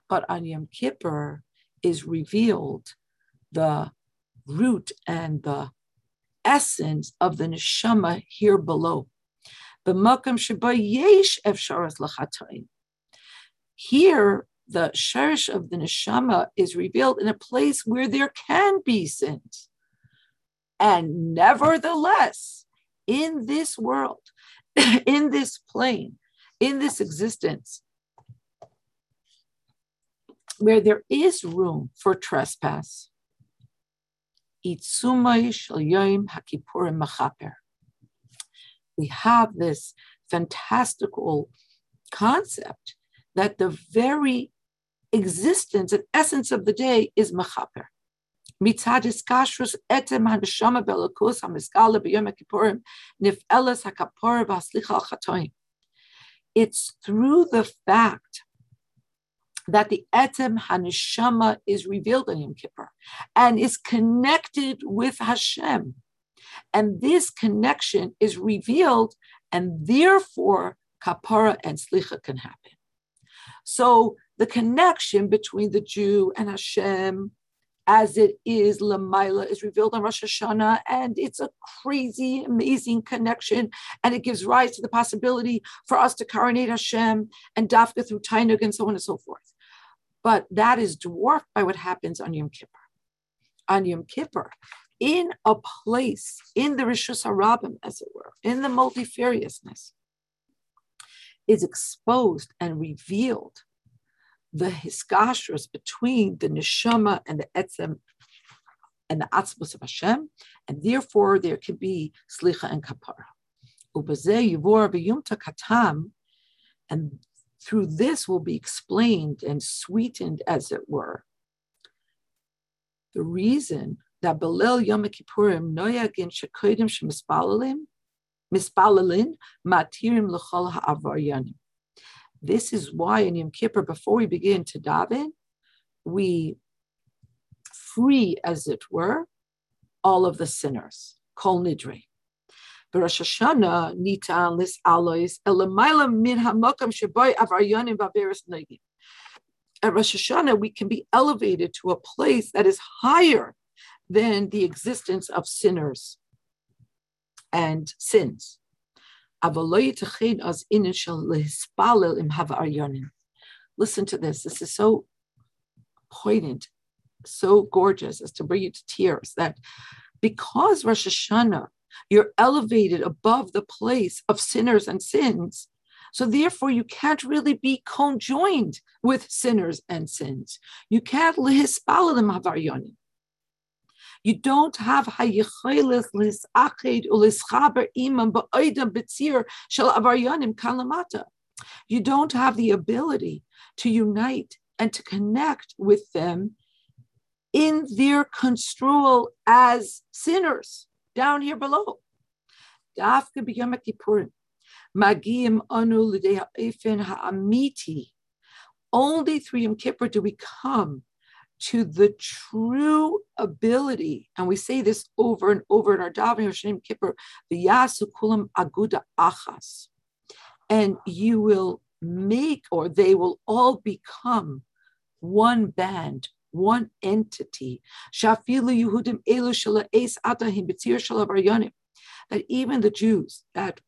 But on Yom Kippur is revealed the root and the essence of the neshama here below. Yesh Here, the sherish of the neshama is revealed in a place where there can be sins. And nevertheless, in this world, in this plane, in this existence, where there is room for trespass. We have this fantastical concept that the very existence and essence of the day is machaper etem belakus b'yom kippurim nif'elas hakapor v'aslicha chatoim. It's through the fact that the etem haneshama is revealed in Yom Kippur and is connected with Hashem. And this connection is revealed, and therefore kapara and slicha can happen. So the connection between the Jew and Hashem as it is Lamaila is revealed on Rosh Hashanah, and it's a crazy, amazing connection, and it gives rise to the possibility for us to coronate Hashem and Dafka through Tainug and so on and so forth. But that is dwarfed by what happens on Yom Kippur. On Yom Kippur, in a place, in the Rishus Harabim, as it were, in the multifariousness, is exposed and revealed the hiskashrus between the neshama and the etzem and the atzmos of Hashem, and therefore there can be slicha and kapara. katam, and through this will be explained and sweetened, as it were, the reason that Belil Yom Kippurim noyagin shekoidim shemispalalim mispalalin matirim l'chol ha'avaryanim. This is why in Yom Kippur, before we begin to daven, we free, as it were, all of the sinners. Kol nidre. Negim. At Rosh Hashanah, we can be elevated to a place that is higher than the existence of sinners and sins. Listen to this. This is so poignant, so gorgeous as to bring you to tears that because Rosh Hashanah, you're elevated above the place of sinners and sins. So therefore, you can't really be conjoined with sinners and sins. You can't. You don't have ulischaber imam ba'oidam betzir shel avaryanim kalamata. You don't have the ability to unite and to connect with them in their construal as sinners down here below. Magim anu l'dei ha'amiti. Only through Yom Kippur do we come to the true ability, and we say this over and over in our davening Hashem Kippur, Kulam Aguda Achas, and you will make, or they will all become one band, one entity. Yehudim That even the Jews that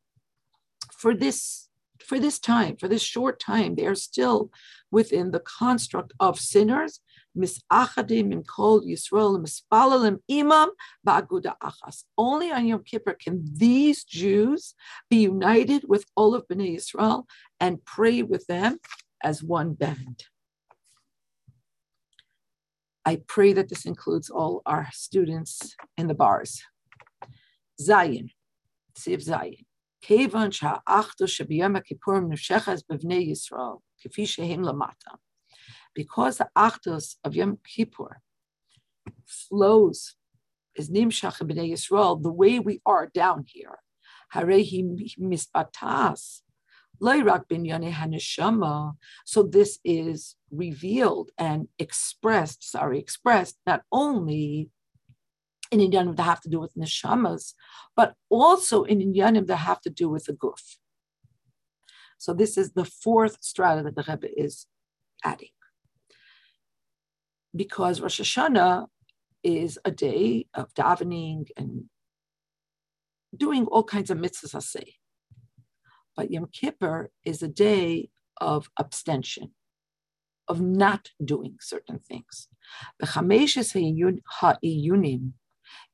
for this for this time, for this short time, they are still within the construct of sinners Misachadim in Kol Yisrael Mispalalim Imam Ba'aguda Achas. Only on Yom Kippur can these Jews be united with all of Bnei Yisrael and pray with them as one band. I pray that this includes all our students in the bars. Zayin, Siv Zayin. כיוון שהאחדו שביום הכיפורים נמשכת בבני ישראל, כפי שהם למטה. Because the achdus of Yom Kippur flows, is nimshach b'nei Yisrael, the way we are down here. Harehi misbatas, loirak binyane haneshama. So this is revealed and expressed, sorry, expressed not only in Inyanim that have to do with neshamas, but also in Inyanim that have to do with the guf. So this is the fourth strata that the Rebbe is adding. Because Rosh Hashanah is a day of davening and doing all kinds of mitzvahs, I say. But Yom Kippur is a day of abstention, of not doing certain things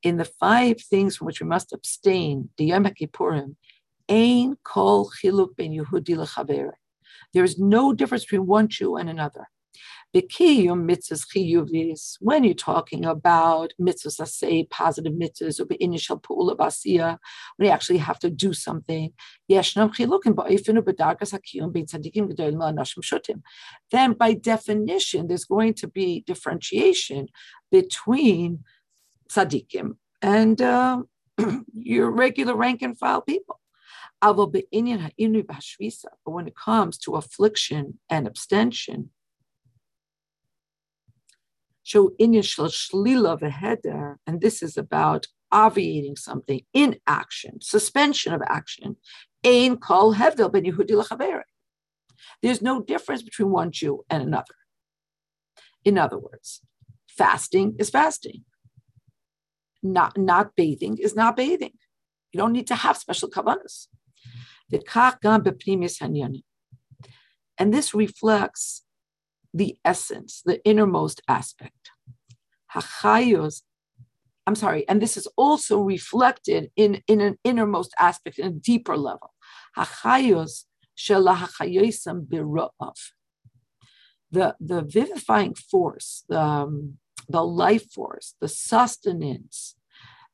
in the five things from which we must abstain, the Yom Kippurim, Ein kol ben Yehudi There is no difference between one Jew and another. B'kiyum mitzvahs chiyuvis, when you're talking about mitzvahs, say positive mitzvahs, or initial pu'ula basiya, when you actually have to do something. Then by definition, there's going to be differentiation between tzaddikim and uh, your regular rank and file people. But when it comes to affliction and abstention, show and this is about obviating something, inaction, suspension of action. ain kol hevdel ben Yehudi There's no difference between one Jew and another. In other words, fasting is fasting not, not bathing is not bathing. You don't need to have special kavanas. And this reflects the essence, the innermost aspect. Hachayos, I'm sorry, and this is also reflected in, in an innermost aspect, in a deeper level. The, the vivifying force, the, um, the life force, the sustenance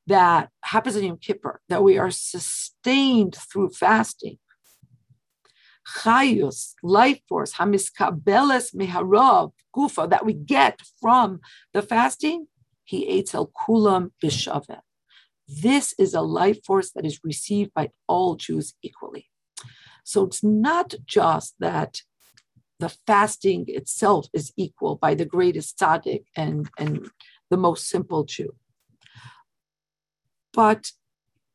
that happens in Yom Kippur, that we are sustained through fasting. Chayus, life force, hamiskabeles meharav, gufa, that we get from the fasting, he eats el kulam bishavet. This is a life force that is received by all Jews equally. So it's not just that the fasting itself is equal by the greatest tzaddik and, and the most simple Jew. But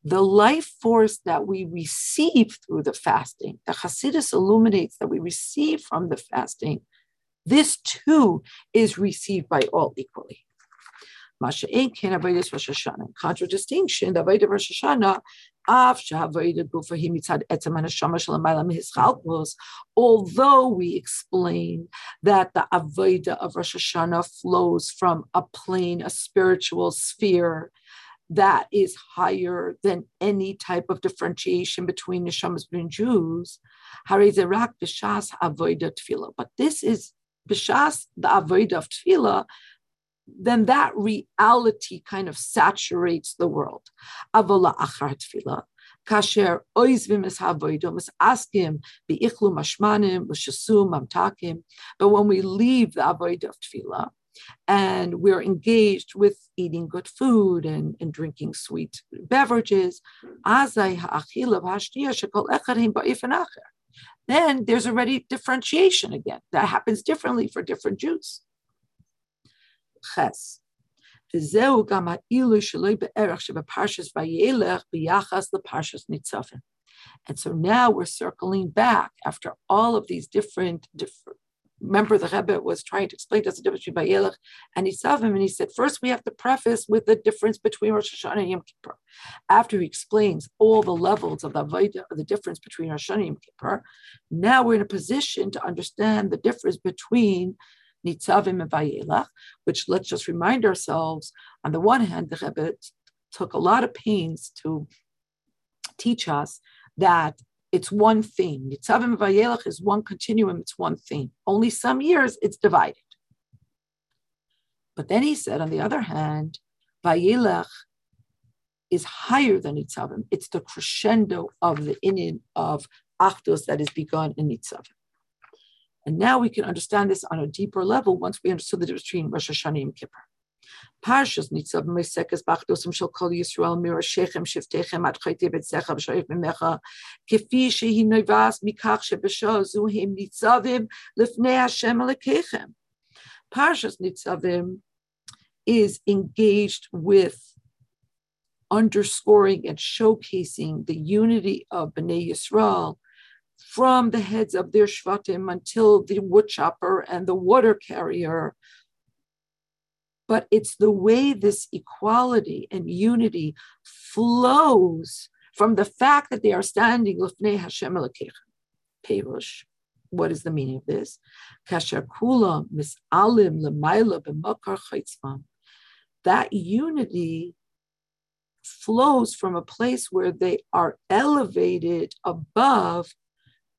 the life force that we receive through the fasting, the Hasidus illuminates that we receive from the fasting, this too is received by all equally. Contradistinction, the avoid Rosh Hashanah, although we explain that the avodah of Rosh Hashanah flows from a plane, a spiritual sphere, that is higher than any type of differentiation between neshamas and Jews. Hariz Irak, Bishas, Avoidfila. But this is b'shas the avodah of tefillah then that reality kind of saturates the world. Avola achar tefillah. Kasher oizvim es havoidom es askim bi'ichlu mashmanim v'shasum mamtakim. But when we leave the avodah of tefillah, and we're engaged with eating good food and, and drinking sweet beverages, then there's already differentiation again. That happens differently for different Jews. And so now we're circling back after all of these different, different remember the Rebbe was trying to explain to us the difference between Vayelech and Nitzavim, and he said, first we have to preface with the difference between Rosh Hashanah and Yom Kippur. After he explains all the levels of the Vayda, the difference between Rosh Hashanah and Yom Kippur, now we're in a position to understand the difference between Nitzavim and Vayelech, which let's just remind ourselves, on the one hand, the Rebbe took a lot of pains to teach us that it's one thing. Nitzavim Vayelech is one continuum, it's one thing. Only some years it's divided. But then he said, on the other hand, Vayelech is higher than Nitzavim. It's the crescendo of the inyan of Achdos that is begun in Nitzavim. And now we can understand this on a deeper level once we understood the difference between Rosh Hashanah and Kippur. Parshas Nitzav Mesekes Bachdosim Shel Kol Yisrael Mira Shechem Shiftechem Ad Chayte Betzecha V'Shoyif Mimecha Kefi Shehi Noivas Mikach Shebesho Zuhim Nitzavim Lifnei Hashem Alekechem. Parshas Nitzavim is engaged with underscoring and showcasing the unity of Bnei Yisrael from the heads of their shvatim until the woodchopper and the water carrier but it's the way this equality and unity flows from the fact that they are standing lifnei Hashem Perush. What is the meaning of this? Kasher kula. That unity flows from a place where they are elevated above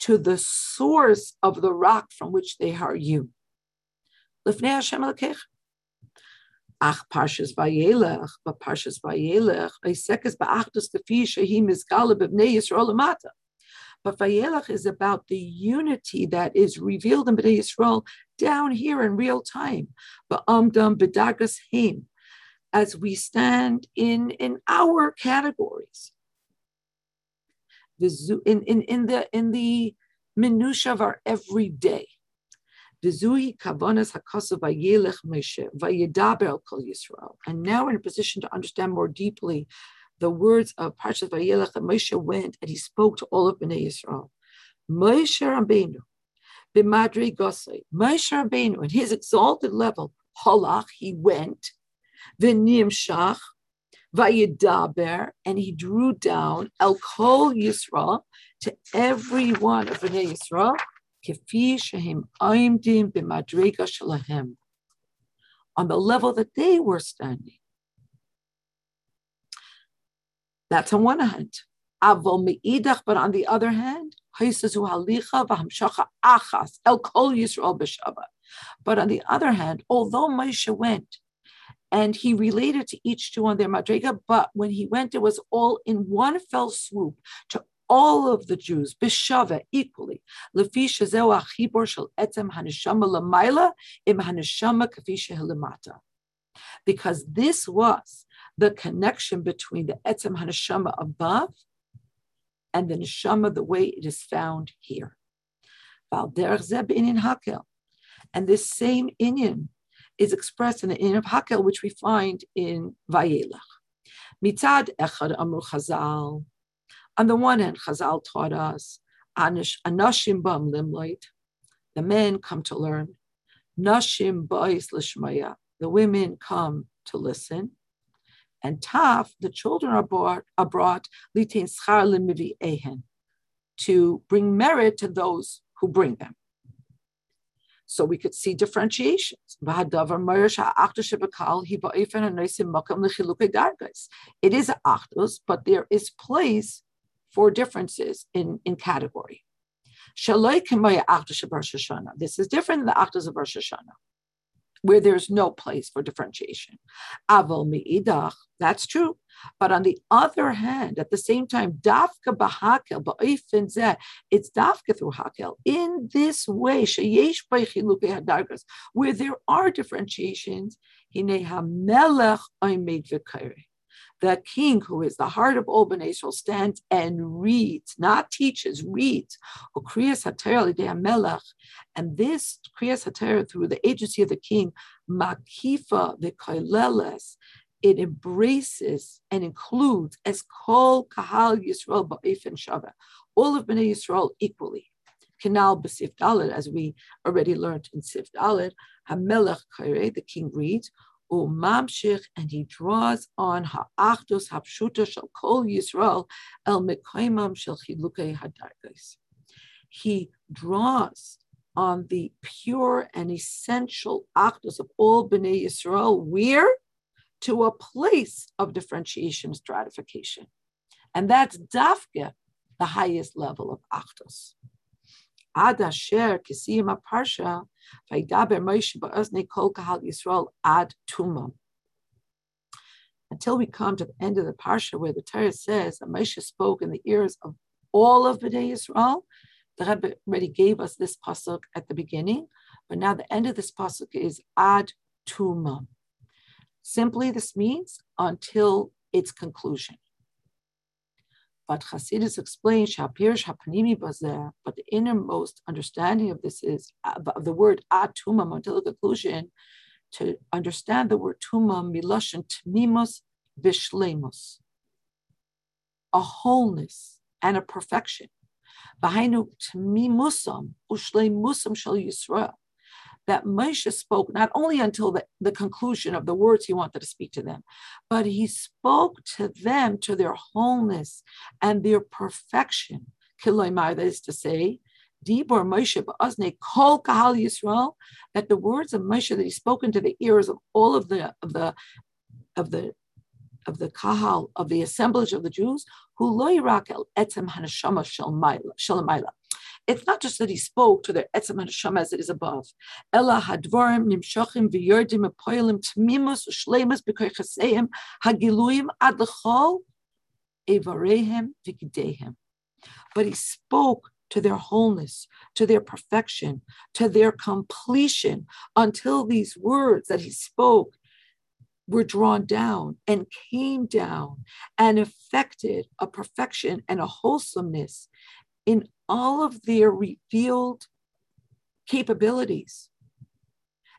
to the source of the rock from which they are you. Hashem Ach Parshas Vayelech, but Parshas Vayelech, Isekes Ba'achtus Kafi Shahim Izgala B'nei Yisrael Lamata. But Vayelech is about the unity that is revealed in Bnei Yisrael down here in real time. Ba'amdam B'dagas Him, as we stand in, in our categories. In, in, in the in the minutia of our everyday. And now we're in a position to understand more deeply the words of Parshas Vayelech that Moshe went and he spoke to all of Bnei Yisrael. Moshe Rabbeinu, b'madri gosei. Moshe Rabbeinu, in his exalted level, halach, he went, v'nim shach, vayedaber, and he drew down el kol Yisrael to every one of Bnei Yisrael, on the level that they were standing. That's on one hand. But on the other hand, but on the other hand, although Moshe went and he related to each two on their madrega, but when he went, it was all in one fell swoop to all of the Jews, bishava, equally. Because this was the connection between the etzem haneshama above and the neshama the way it is found here. And this same inyan is expressed in the inyan of Hakel, which we find in Vayelach. Mitzad echad amru chazal. On the one hand, Chazal taught us, Anashim bam limloit, the men come to learn. Nashim ba'is lishmaya, the women come to listen. And Taf, the children are brought, are brought litin schar limivi ehen, to bring merit to those who bring them. So we could see differentiations. It is achdus, but there is place for differences in, in category. This is different than the Achdos of Rosh Hashanah, where there's no place for differentiation. Avol mi'idach, That's true. But on the other hand, at the same time, dafka b'hakel it's dafka through hakel in this way, where there are differentiations. Hinei hamelech oimed v'kaireh the king, who is the heart of all Israel, stands and reads, not teaches, reads. And this Kriyas HaTorah, through the agency of the king, Makifa v'koileles, it embraces and includes as Kol Kahal Yisrael Ba'if and Shava, all of Bnei Yisrael equally. Kinal b'sif as we already learned in Sif dalet, Hamelech Kaire, the king reads, Umamshich, and he draws on ha'achdus hapshuta shel kol Yisrael el mekoimam shel chilukei hadargais. He draws on the pure and essential achdus of all Bnei Yisrael, where? To a place of differentiation, stratification. And that's dafke, the highest level of achdus. Asher kisiyim parsha vaydaber Moshe ba'ozni kol kahal Yisrael ad tumam. Until we come to the end of the parsha where the Torah says that Moshe spoke in the ears of all of Bnei Yisrael, the Rebbe already gave us this pasuk at the beginning, but now the end of this pasuk is ad tumam. Simply, this means until its conclusion. But Hasidus explains Shapirish Hapanimi Bazer, but the innermost understanding of this is of the word ad tumam until the conclusion. To understand the word tumam, miloshin tmimus vishlemus, a wholeness and a perfection. V'hainu tmimusam ushleimusam shel Yisrael. That Moshe spoke not only until the, the conclusion of the words he wanted to speak to them, but he spoke to them to their wholeness and their perfection. Kiloimar, that is to say, Dibor Moshe Ba'azne Kol Kahal Yisrael, that the words of Moshe that he spoke into the ears of all of the of the of the of the kahal of the assemblage of the Jews, who lo el etzem hanashama shalamayla. It's not just that he spoke to their etzem hanashama as it is above. Ella hadvarim nimshachim v'yerdim apoyelim tmimus u'shleimus b'koichaseim hagiluyim ad l'chol evarehem v'gidehem. But he spoke to their wholeness, to their perfection, to their completion, until these words that he spoke were drawn down and came down and affected a perfection and a wholesomeness in all of their revealed capabilities.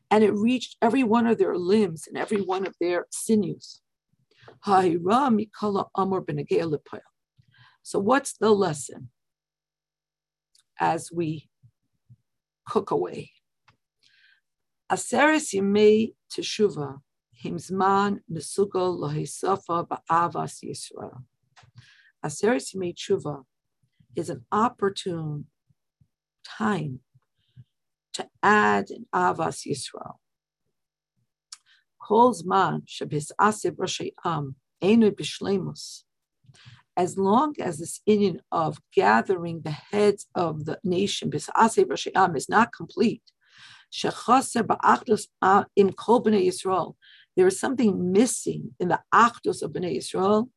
And it reached every one of their limbs and every one of their sinews. So, what's the lesson as we cook away? Aseres Yimei Teshuvah Himzman Nesugo Lohisafa Ba'avas Yisrael. Aseret Yimei Tshuva is an opportune time to add an Avas Yisrael. As long as this union of gathering the heads of the nation, is not complete, Yisrael, there is something missing in the achdus of Bnei Israel,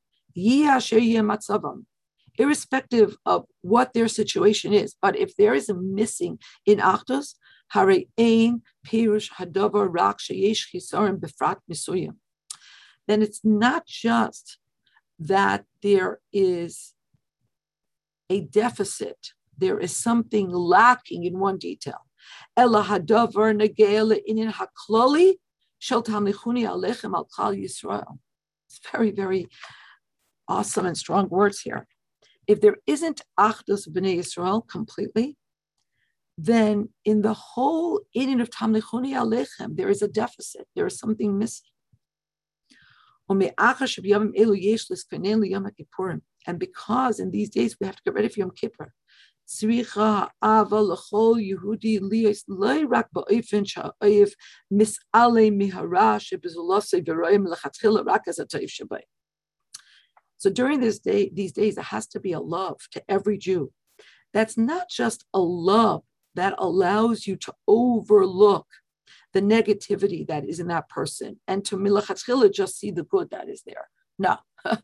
irrespective of what their situation is. But if there is a missing in achdus, ein pirush hadavar rak sheyesh befrat misuyim. Then it's not just that there is a deficit, there is something lacking in one detail. Ela hadavar inin hakloli. It's very, very awesome and strong words here If there isn't Achdus B'nai Yisrael completely, then in the whole Indian of Tamlichuni Alechem, there is a deficit. There is something missing. And because in these days we have to get ready for Yom Kippur, צריכה אהבה לכל יהודי להיות לא רק באופן שהאויב מסעלה מהרע שבזולוסי ורואים מלכתחילה רק as הטוב שבהם. so during this day, these days, it has to be a love to every Jew. That's not just a love that allows you to overlook the negativity that is in that person and to milachatchila just see the good that is there. No,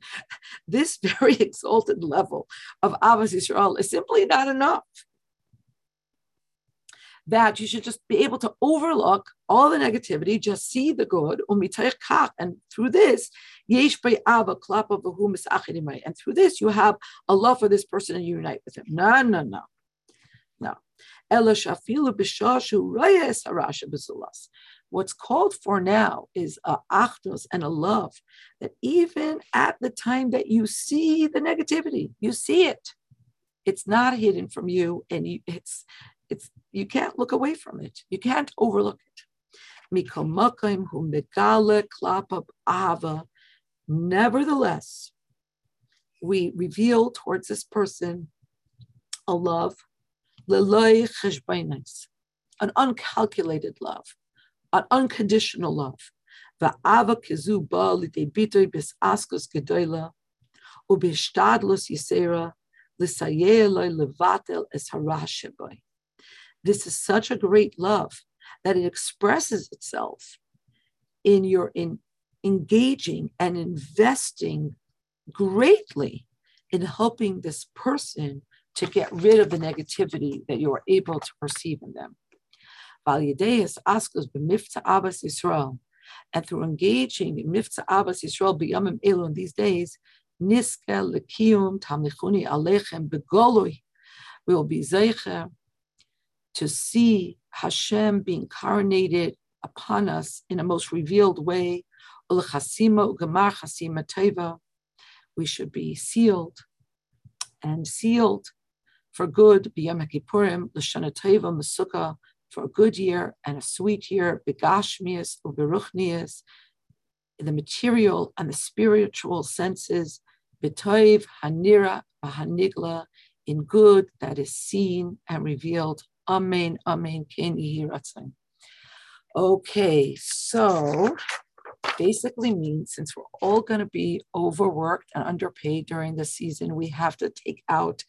this very exalted level of Avos Yisrael is simply not enough. That you should just be able to overlook all the negativity, just see the good, and through this, and through this, you have a love for this person and you unite with him. No, no, no, no. What's called for now is a achdos and a love that even at the time that you see the negativity, you see it. It's not hidden from you, and it's it's you can't look away from it. You can't overlook it. Nevertheless, we reveal towards this person a love, an uncalculated love, an unconditional love. Ubishtadlus. This is such a great love that it expresses itself in your in engaging and investing greatly in helping this person to get rid of the negativity that you are able to perceive in them. And through engaging in Mifta Abbas Yisrael b'yamim elu in these days, niske lekiyum tamlichuni alechem begolui, we will be zeicher to see Hashem being incarnated upon us in a most revealed way. We should be sealed and sealed for good, for a good year and a sweet year, the material and the spiritual senses, in good that is seen and revealed. Amen, Amen, Can you hear us? Okay, so basically means since we're all going to be overworked and underpaid during the season, we have to take out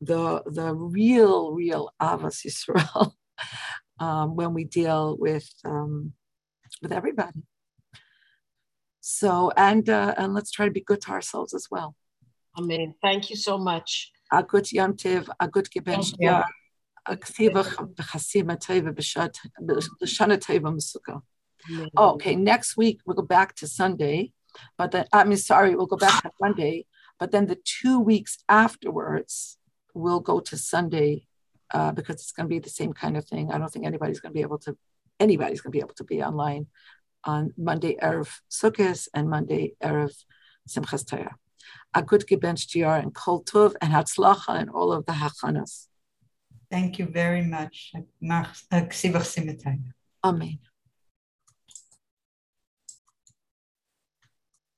the the real, real Avas Yisrael um, when we deal with um, with everybody. So and uh, and let's try to be good to ourselves as well. Amen. Thank you so much. A good yontiv, a good geben Okay, next week we'll go back to Sunday, but then I mean sorry, we'll go back to Monday, but then the two weeks afterwards we'll go to Sunday uh, because it's going to be the same kind of thing. I don't think anybody's going to be able to anybody's going to be able to be online on Monday erev Sukkot and Monday erev Simchas Torah. A good gebench and Kol Tov and Hatzlacha and all of the hachanas. Thank you very much. Amen.